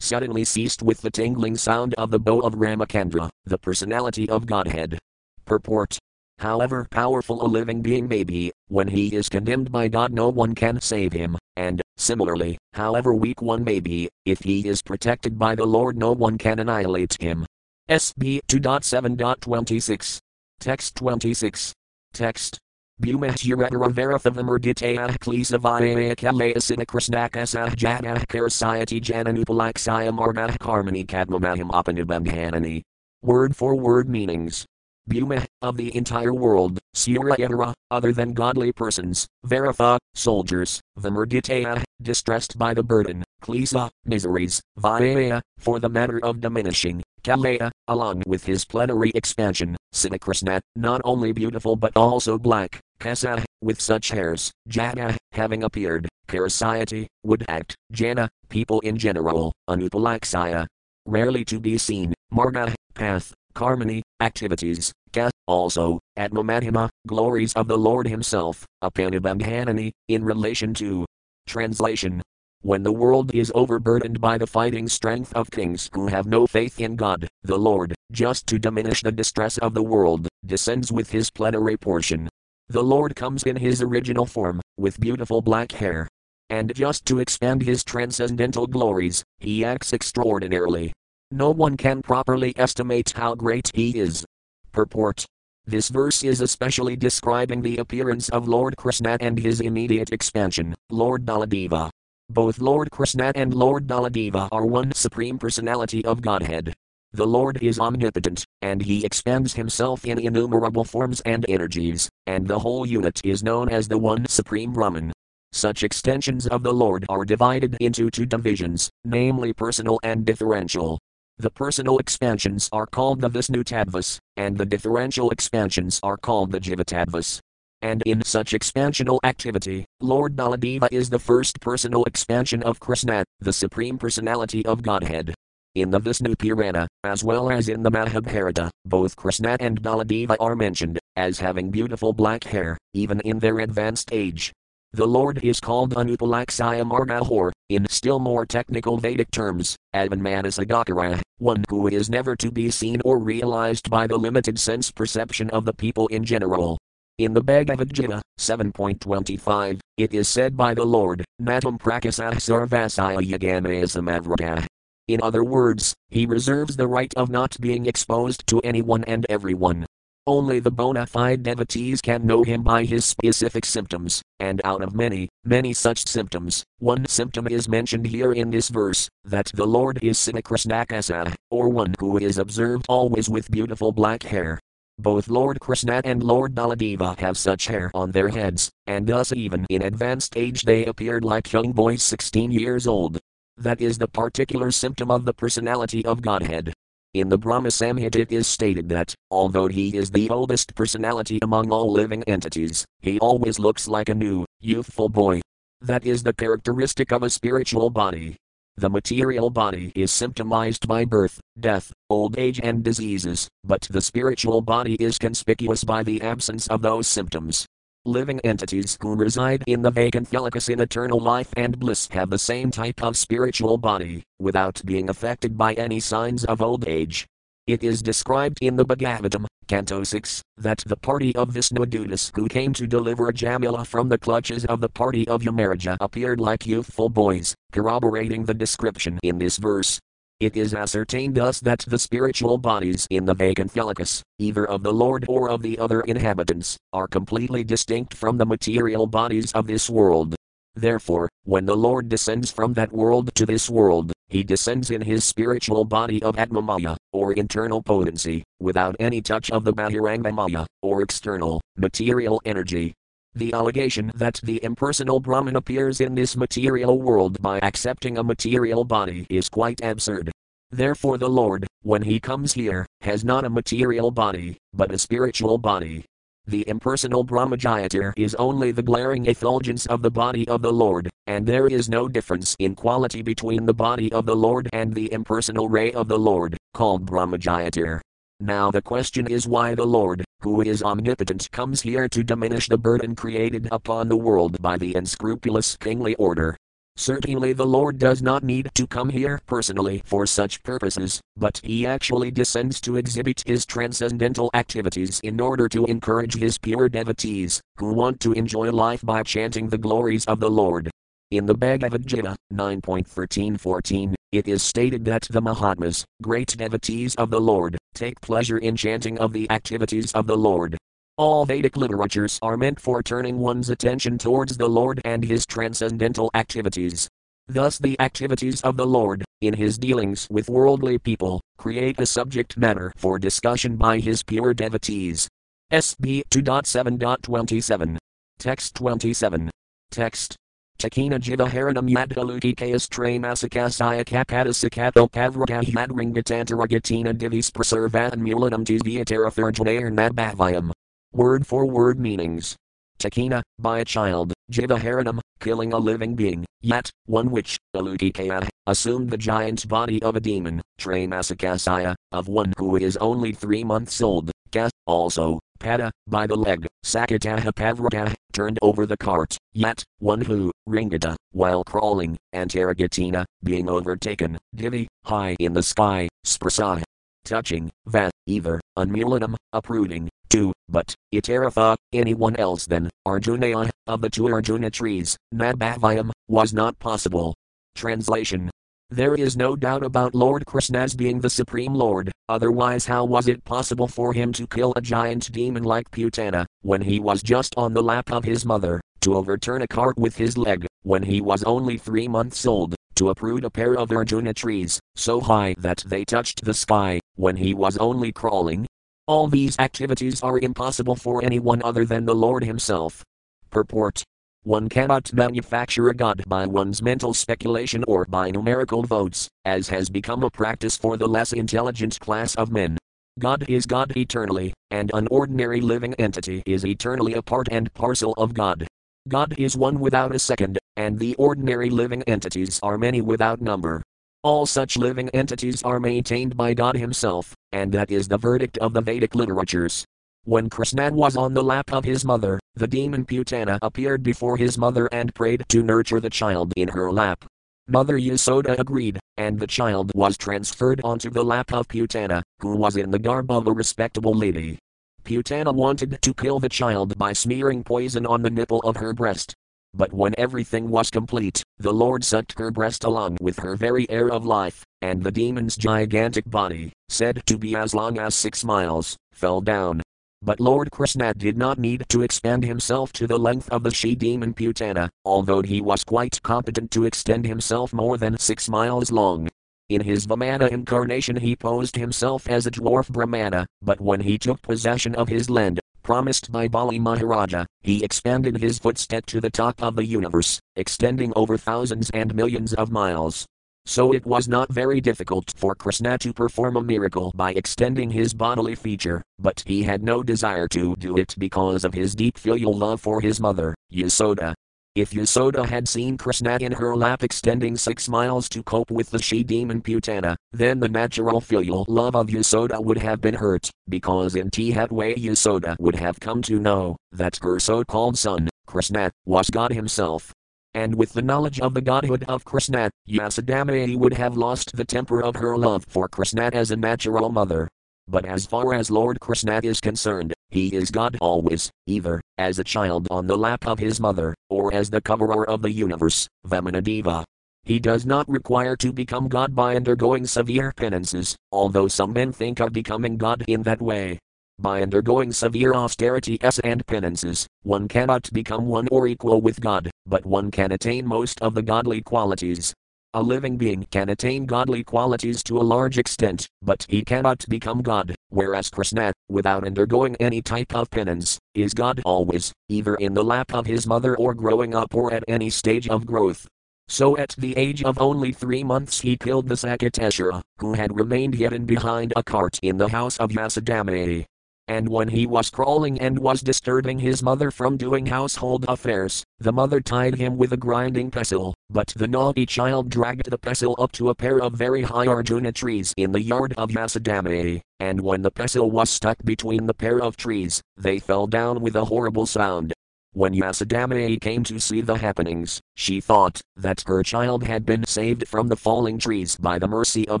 suddenly ceased with the tingling sound of the bow of Ramacandra, the personality of Godhead. Purport However powerful a living being may be, when he is condemned by God, no one can save him, and, similarly, however weak one may be, if he is protected by the Lord, no one can annihilate him. SB 2.7.26. Text 26. Text Bhumahuragara Verathavamurditea Klesavaya Kalayasina Krishnakasa Jana Karasayati Jananupalaksaya Marga Karmani Kadmamahim Apanubamhanani. Word for word meanings. Bhuma, of the entire world, Surayatara, other than godly persons, Veratha, soldiers, Vamurditea, distressed by the burden, Klesa, miseries, Vaya, for the matter of diminishing, Kalaya, along with his plenary expansion, Sinakrishna, not only beautiful but also black, Kasa, with such hairs, Jana, having appeared, Karasayati, would act, Jana, people in general, Anupalaksaya, rarely to be seen, Marga, path, Karmani, activities, Ka, also, Atmamadhima, glories of the Lord Himself, Apanabandhanani, in relation to. Translation when the world is overburdened by the fighting strength of kings who have no faith in God, the Lord, just to diminish the distress of the world, descends with his plenary portion. The Lord comes in his original form, with beautiful black hair. And just to expand his transcendental glories, he acts extraordinarily. No one can properly estimate how great he is. Purport this verse is especially describing the appearance of Lord Krishna and his immediate expansion, Lord Baladeva. Both Lord Krishna and Lord Baladeva are one Supreme Personality of Godhead. The Lord is omnipotent, and He expands Himself in innumerable forms and energies, and the whole unit is known as the One Supreme Brahman. Such extensions of the Lord are divided into two divisions, namely personal and differential. The personal expansions are called the Vishnutattvas, and the differential expansions are called the Jivatattvas and in such expansional activity, Lord Baladeva is the first personal expansion of Krishna, the Supreme Personality of Godhead. In the Vishnu Purana, as well as in the Mahabharata, both Krishna and Baladeva are mentioned as having beautiful black hair, even in their advanced age. The Lord is called Anupalaksaya Margahor, in still more technical Vedic terms, Avanmanasagakara, one who is never to be seen or realized by the limited sense perception of the people in general. In the Bhagavad Gita 7.25, it is said by the Lord, Natam prakasah sarvasaya yagamayasamavraga. In other words, he reserves the right of not being exposed to anyone and everyone. Only the bona fide devotees can know him by his specific symptoms, and out of many, many such symptoms, one symptom is mentioned here in this verse that the Lord is Simakrishnakasa, or one who is observed always with beautiful black hair. Both Lord Krishna and Lord Baladeva have such hair on their heads, and thus even in advanced age they appeared like young boys 16 years old. That is the particular symptom of the personality of Godhead. In the Brahma Samhita it is stated that, although he is the oldest personality among all living entities, he always looks like a new, youthful boy. That is the characteristic of a spiritual body. The material body is symptomized by birth, death, old age, and diseases, but the spiritual body is conspicuous by the absence of those symptoms. Living entities who reside in the Vaikunthalokas in eternal life and bliss have the same type of spiritual body, without being affected by any signs of old age. It is described in the Bhagavatam, Canto 6, that the party of Vishnudutas who came to deliver Ajamila from the clutches of the party of Yamaraja appeared like youthful boys, corroborating the description in this verse. It is ascertained thus that the spiritual bodies in the Vaikunthalokas, either of the Lord or of the other inhabitants, are completely distinct from the material bodies of this world. Therefore, when the Lord descends from that world to this world, he descends in his spiritual body of Atmamaya, or internal potency, without any touch of the Bahirangamaya, or external, material energy. The allegation that the impersonal Brahman appears in this material world by accepting a material body is quite absurd. Therefore, the Lord, when he comes here, has not a material body, but a spiritual body. The impersonal Brahmajyotir is only the glaring effulgence of the body of the Lord, and there is no difference in quality between the body of the Lord and the impersonal ray of the Lord, called Brahmajyotir. Now the question is why the Lord, who is omnipotent, comes here to diminish the burden created upon the world by the unscrupulous kingly order. Certainly the Lord does not need to come here personally for such purposes, but he actually descends to exhibit his transcendental activities in order to encourage his pure devotees, who want to enjoy life by chanting the glories of the Lord. In the Bhagavad Gita 9.13-14, it is stated that the Mahatmas, great devotees of the Lord, take pleasure in chanting of the activities of the Lord. All Vedic literatures are meant for turning one's attention towards the Lord and his transcendental activities. Thus, the activities of the Lord, in his dealings with worldly people, create a subject matter for discussion by his pure devotees. SB 2.7.27. Text 27. Text Takina jivaharanam yadhalukikayas tramasakasaya kapadasakato pavrakahyadringatantaraгаtina divis preservan mulanam tisviatarathurjanair nabhavayam. Word for word meanings. Takina, by a child, jivaharanam, killing a living being, yet, one which, alukikaya, assumed the giant body of a demon, tramasakasaya, of one who is only three months old, kas, also, pada, by the leg, sakataha pavrataha, turned over the cart, yet, one who, ringata, while crawling, antaragatina, being overtaken, divi, high in the sky, sprasa, touching, va, either, unmulanam, uprooting, two, but, itaratha, anyone else than, Arjunaya, of the two Arjuna trees, Nabhavayam, was not possible. Translation there is no doubt about Lord Krishna's being the Supreme Lord, otherwise, how was it possible for him to kill a giant demon like Putana, when he was just on the lap of his mother, to overturn a cart with his leg, when he was only three months old, to uproot a pair of Arjuna trees, so high that they touched the sky, when he was only crawling? All these activities are impossible for anyone other than the Lord Himself. Purport one cannot manufacture a god by one's mental speculation or by numerical votes, as has become a practice for the less intelligent class of men. God is God eternally, and an ordinary living entity is eternally a part and parcel of God. God is one without a second, and the ordinary living entities are many without number. All such living entities are maintained by God Himself, and that is the verdict of the Vedic literatures. When Krishna was on the lap of his mother, the demon Putana appeared before his mother and prayed to nurture the child in her lap. Mother Yasoda agreed, and the child was transferred onto the lap of Putana, who was in the garb of a respectable lady. Putana wanted to kill the child by smearing poison on the nipple of her breast. But when everything was complete, the Lord sucked her breast along with her very air of life, and the demon's gigantic body, said to be as long as six miles, fell down, but Lord Krishna did not need to expand himself to the length of the she demon Putana, although he was quite competent to extend himself more than six miles long. In his Vamana incarnation, he posed himself as a dwarf Brahmana, but when he took possession of his land, promised by Bali Maharaja, he expanded his footstep to the top of the universe, extending over thousands and millions of miles. So it was not very difficult for Krishna to perform a miracle by extending his bodily feature, but he had no desire to do it because of his deep filial love for his mother, Yasoda. If Yasoda had seen Krishna in her lap extending six miles to cope with the she demon Putana, then the natural filial love of Yasoda would have been hurt, because in that way Yasoda would have come to know that her so called son, Krishna, was God himself, and with the knowledge of the godhood of Krishna, Yasodhamaya would have lost the temper of her love for Krishna as a natural mother. But as far as Lord Krishna is concerned, he is God always, either as a child on the lap of his mother, or as the coverer of the universe, Vamanadeva. He does not require to become God by undergoing severe penances, although some men think of becoming God in that way. By undergoing severe austerities and penances, one cannot become one or equal with God, but one can attain most of the godly qualities. A living being can attain godly qualities to a large extent, but he cannot become God, whereas Krishna, without undergoing any type of penance, is God always, either in the lap of his mother or growing up or at any stage of growth. So at the age of only three months he killed the Sakatasura, who had remained hidden behind a cart in the house of Yasodhamani. And when he was crawling and was disturbing his mother from doing household affairs, the mother tied him with a grinding pestle, but the naughty child dragged the pestle up to a pair of very high Arjuna trees in the yard of Yasodhamani, and when the pestle was stuck between the pair of trees, they fell down with a horrible sound. When Yasodhamani came to see the happenings, she thought that her child had been saved from the falling trees by the mercy of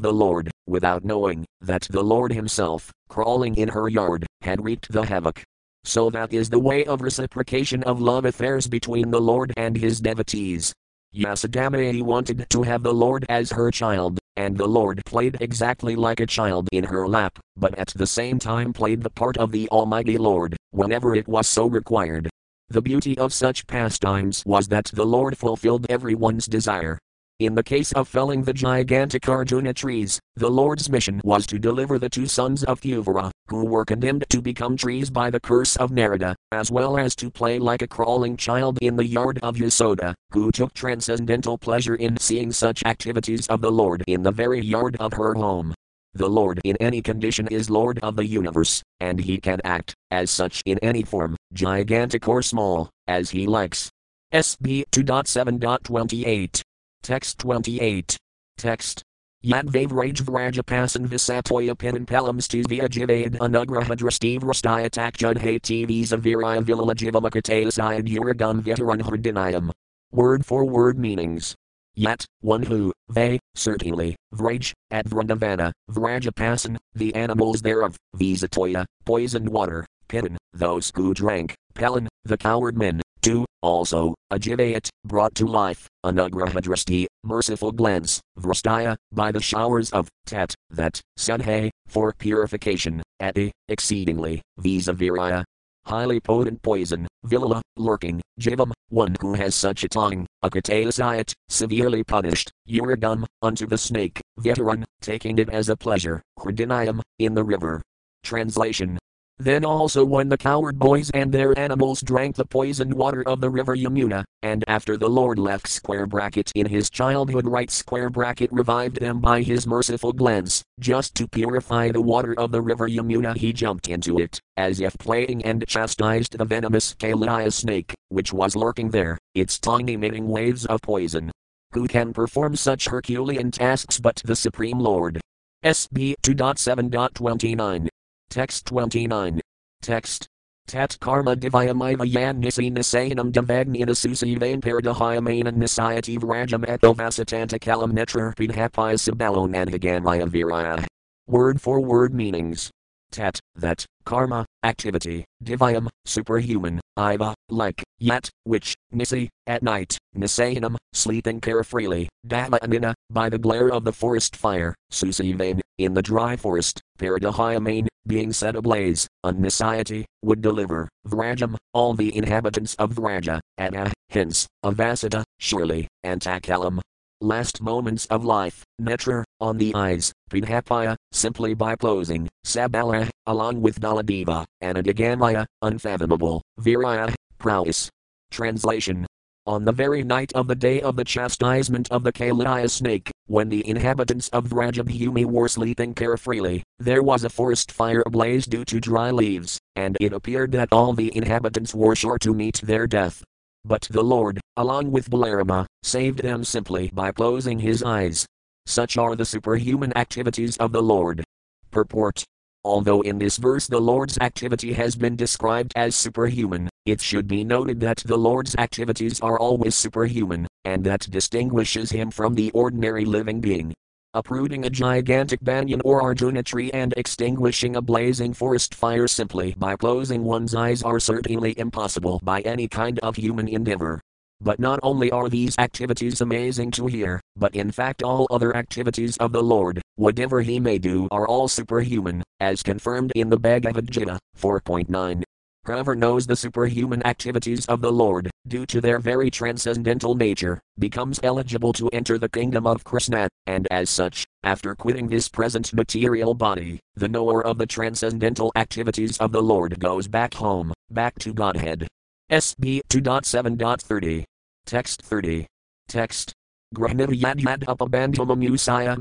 the Lord, without knowing that the Lord himself, crawling in her yard, had wreaked the havoc. So that is the way of reciprocation of love affairs between the Lord and his devotees. Yasodhamani wanted to have the Lord as her child, and the Lord played exactly like a child in her lap, but at the same time played the part of the Almighty Lord, whenever it was so required. The beauty of such pastimes was that the Lord fulfilled everyone's desire. In the case of felling the gigantic Arjuna trees, the Lord's mission was to deliver the two sons of Kuvera, who were condemned to become trees by the curse of Narada, as well as to play like a crawling child in the yard of Yasoda, who took transcendental pleasure in seeing such activities of the Lord in the very yard of her home. The Lord in any condition is Lord of the universe, and he can act, as such, in any form, gigantic or small, as he likes. SB 2.7.28. Text 28. Text. Yadvavraj Vrajapasan Visatoya Pinampalam Stivya Jivayad Anugrahadrastiv Rastaya Takjudhe TVs Aviraya Vilala Jivamakatayasayad Uragam Veteran Hardinayam. Word for word meanings. Yet, one who, they, certainly, Vraj, at Vrindavana, Vrajapasan, the animals thereof, Visatoya, poisoned water, Pitan, those who drank, Palan, the coward men, two, also, a Ajivayat, brought to life, Anugrahadrasti, merciful glance, Vrastaya, by the showers of, Tat, that, Sudhe, for purification, Ati, exceedingly, Visaviraya, highly potent poison, Vilala, lurking, Jivam, one who has such a tongue, Akatasayat, severely punished, Uragam, unto the snake, Veteran, taking it as a pleasure, Hridinayam, in the river. Translation then also when the coward boys and their animals drank the poisoned water of the river Yamuna, and after the Lord left square bracket in his childhood right square bracket revived them by his merciful glance, just to purify the water of the river Yamuna he jumped into it, as if playing and chastised the venomous Kalia snake, which was lurking there, its tongue emitting waves of poison. Who can perform such Herculean tasks but the Supreme Lord? SB 2.7.29 Text 29. Text. Tat karma divayamiva yan nisi nisayanam devagnina susivain paradahayamanan nisayati vrajam etovasatanta kalam netrarpin hapaya sabalonanhagamaya viraya. Word for word meanings. Tat, that, karma, activity, divayam, superhuman, iva, like, yet, which, nisi, at night, nisayanam, sleeping carefreely, davaanina, by the glare of the forest fire, susivain, in the dry forest, paradahayamain, being set ablaze, Unnisiety, would deliver, Vrajam, all the inhabitants of Vraja, Ada, uh, hence, Avasita, surely, Antakalam. Last moments of life, Netra, on the eyes, Pidhapaya, simply by closing, Sabala, along with Baladeva, Anadigamaya, unfathomable, Viraya, prowess. Translation on the very night of the day of the chastisement of the Kalia snake, when the inhabitants of Vrajabhumi were sleeping carefreely, there was a forest fire ablaze due to dry leaves, and it appeared that all the inhabitants were sure to meet their death. But the Lord, along with Balarama, saved them simply by closing his eyes. Such are the superhuman activities of the Lord. Purport Although in this verse the Lord's activity has been described as superhuman, it should be noted that the Lord's activities are always superhuman, and that distinguishes him from the ordinary living being. Uprooting a gigantic banyan or Arjuna tree and extinguishing a blazing forest fire simply by closing one's eyes are certainly impossible by any kind of human endeavor. But not only are these activities amazing to hear, but in fact all other activities of the Lord, whatever he may do, are all superhuman, as confirmed in the Bhagavad Gita 4.9. Whoever knows the superhuman activities of the Lord, due to their very transcendental nature, becomes eligible to enter the kingdom of Krishna, and as such, after quitting this present material body, the knower of the transcendental activities of the Lord goes back home, back to Godhead. SB 2.7.30. Text 30. Text. Grahnita yad upabandham amusaya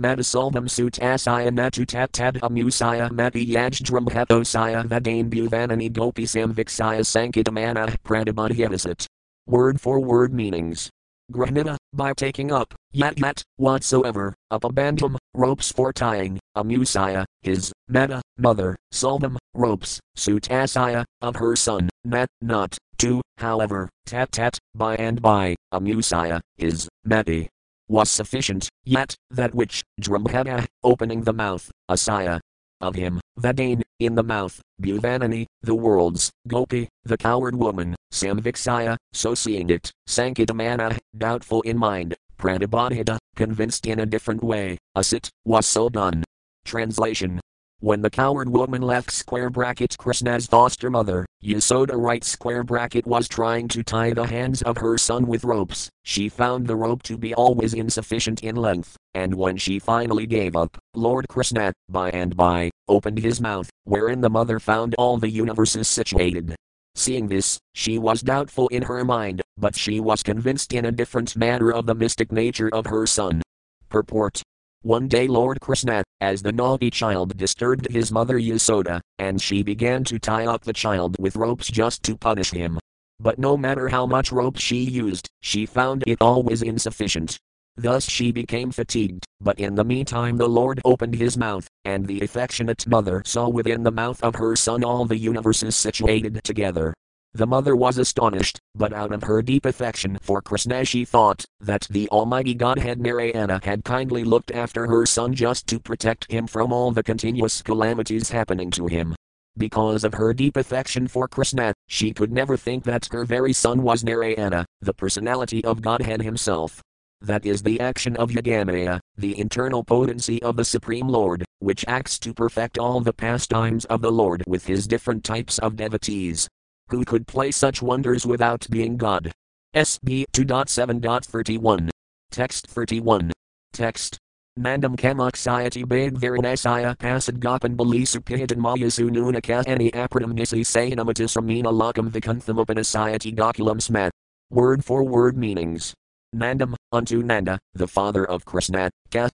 sutasaya natu tat tad amusaya mati yajdram hetosaya vadane bhuvanani gopisam viksaya sankitamana pradabadhyavasat. Word for word meanings. Grahnita, by taking up, yat yat, whatsoever, upabandham, ropes for tying, amusaya, his, meta, mother, salvam, ropes, sutasaya, of her son, nat, not, to, however, tat tat, by and by, amusaya, his, meti, was sufficient, yet, that which, Drambhada, opening the mouth, Asaya, of him, Vadane, in the mouth, Bhuvanani, the worlds, Gopi, the coward woman, Samviksaya, so seeing it, Sankidamana, doubtful in mind, Pranabadhita, convinced in a different way, Asit, was so done. Translation when the coward woman left square bracket Krishna's foster mother, Yasoda right square bracket was trying to tie the hands of her son with ropes, she found the rope to be always insufficient in length, and when she finally gave up, Lord Krishna, by and by, opened his mouth, wherein the mother found all the universes situated. Seeing this, she was doubtful in her mind, but she was convinced in a different manner of the mystic nature of her son. Purport one day Lord Krishna, as the naughty child disturbed his mother Yasoda, and she began to tie up the child with ropes just to punish him. But no matter how much rope she used, she found it always insufficient. Thus she became fatigued, but in the meantime the Lord opened his mouth, and the affectionate mother saw within the mouth of her son all the universes situated together. The mother was astonished, but out of her deep affection for Krishna she thought that the Almighty Godhead Narayana had kindly looked after her son just to protect him from all the continuous calamities happening to him. Because of her deep affection for Krishna, she could never think that her very son was Narayana, the personality of Godhead himself. That is the action of Yogamaya, the internal potency of the Supreme Lord, which acts to perfect all the pastimes of the Lord with his different types of devotees. Who could play such wonders without being God? SB 2.7.31. Text 31. Text. Mandam kamaksayati bag varanasaya pasad gopan balisu pihitan mayasu nunaka any apradam nisi sayanamatis ramina lakam vikuntham upanasayati gokulam smat. Word for word meanings. Nandam, unto Nanda, the father of Krishna,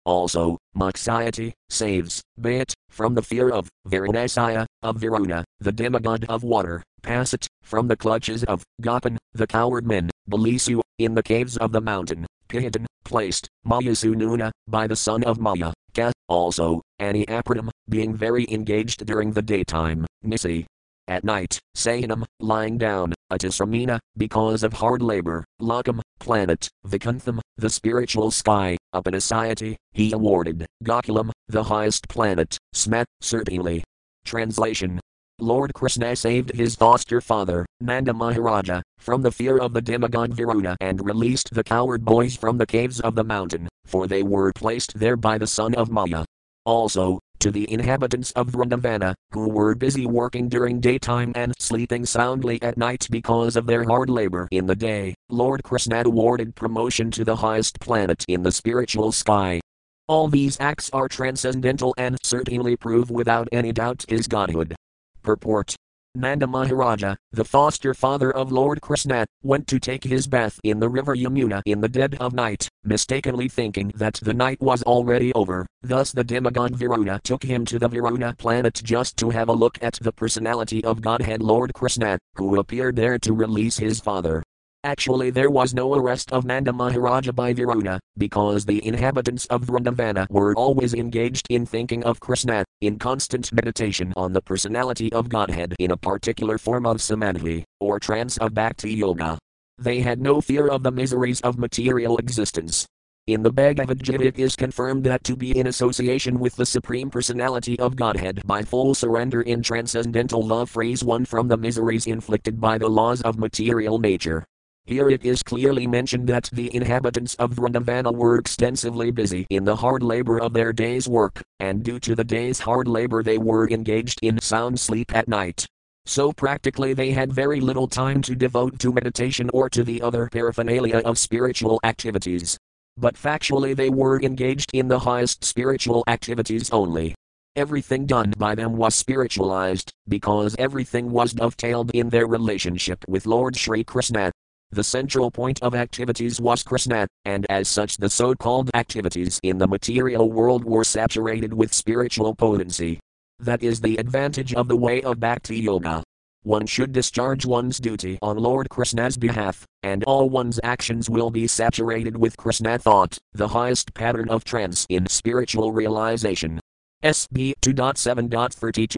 also, Maksayati, saves, Bayat, from the fear of, Varanasaya, of Varuna, the demigod of water, Pasat, from the clutches of, Gopan, the coward men, Balisu, in the caves of the mountain, Pihitan, placed, Mayasununa, by the son of Maya, Ka, also, Ani Apradam, being very engaged during the daytime, Nisi, at night, Sayanam, lying down, Atisramina, because of hard labor, Lakam, planet, Vikuntham, the spiritual sky, Upanasayati, he awarded, Gokulam, the highest planet, Smat, certainly. Translation Lord Krishna saved his foster father, Nanda Maharaja, from the fear of the demigod Varuna and released the coward boys from the caves of the mountain, for they were placed there by the son of Maya. Also, to the inhabitants of Vrindavana, who were busy working during daytime and sleeping soundly at night because of their hard labor in the day, Lord Krishna awarded promotion to the highest planet in the spiritual sky. All these acts are transcendental and certainly prove without any doubt his godhood. Purport Nanda Maharaja, the foster father of Lord Krishna, went to take his bath in the river Yamuna in the dead of night, mistakenly thinking that the night was already over. Thus the demigod Varuna took him to the Varuna planet just to have a look at the personality of Godhead Lord Krishna, who appeared there to release his father. Actually, there was no arrest of Nanda Maharaja by Varuna, because the inhabitants of Vrindavana were always engaged in thinking of Krishna, in constant meditation on the personality of Godhead in a particular form of samadhi, or trance of bhakti yoga. They had no fear of the miseries of material existence. In the Bhagavad Gita it is confirmed that to be in association with the Supreme Personality of Godhead by full surrender in transcendental love frees one from the miseries inflicted by the laws of material nature. Here it is clearly mentioned that the inhabitants of Vrindavana were extensively busy in the hard labor of their day's work, and due to the day's hard labor they were engaged in sound sleep at night. So practically they had very little time to devote to meditation or to the other paraphernalia of spiritual activities. But factually they were engaged in the highest spiritual activities only. Everything done by them was spiritualized, because everything was dovetailed in their relationship with Lord Sri Krishna. The central point of activities was Krishna, and as such the so called activities in the material world were saturated with spiritual potency. That is the advantage of the way of Bhakti Yoga. One should discharge one's duty on Lord Krishna's behalf, and all one's actions will be saturated with Krishna thought, the highest pattern of trance in spiritual realization. SB 2.7.32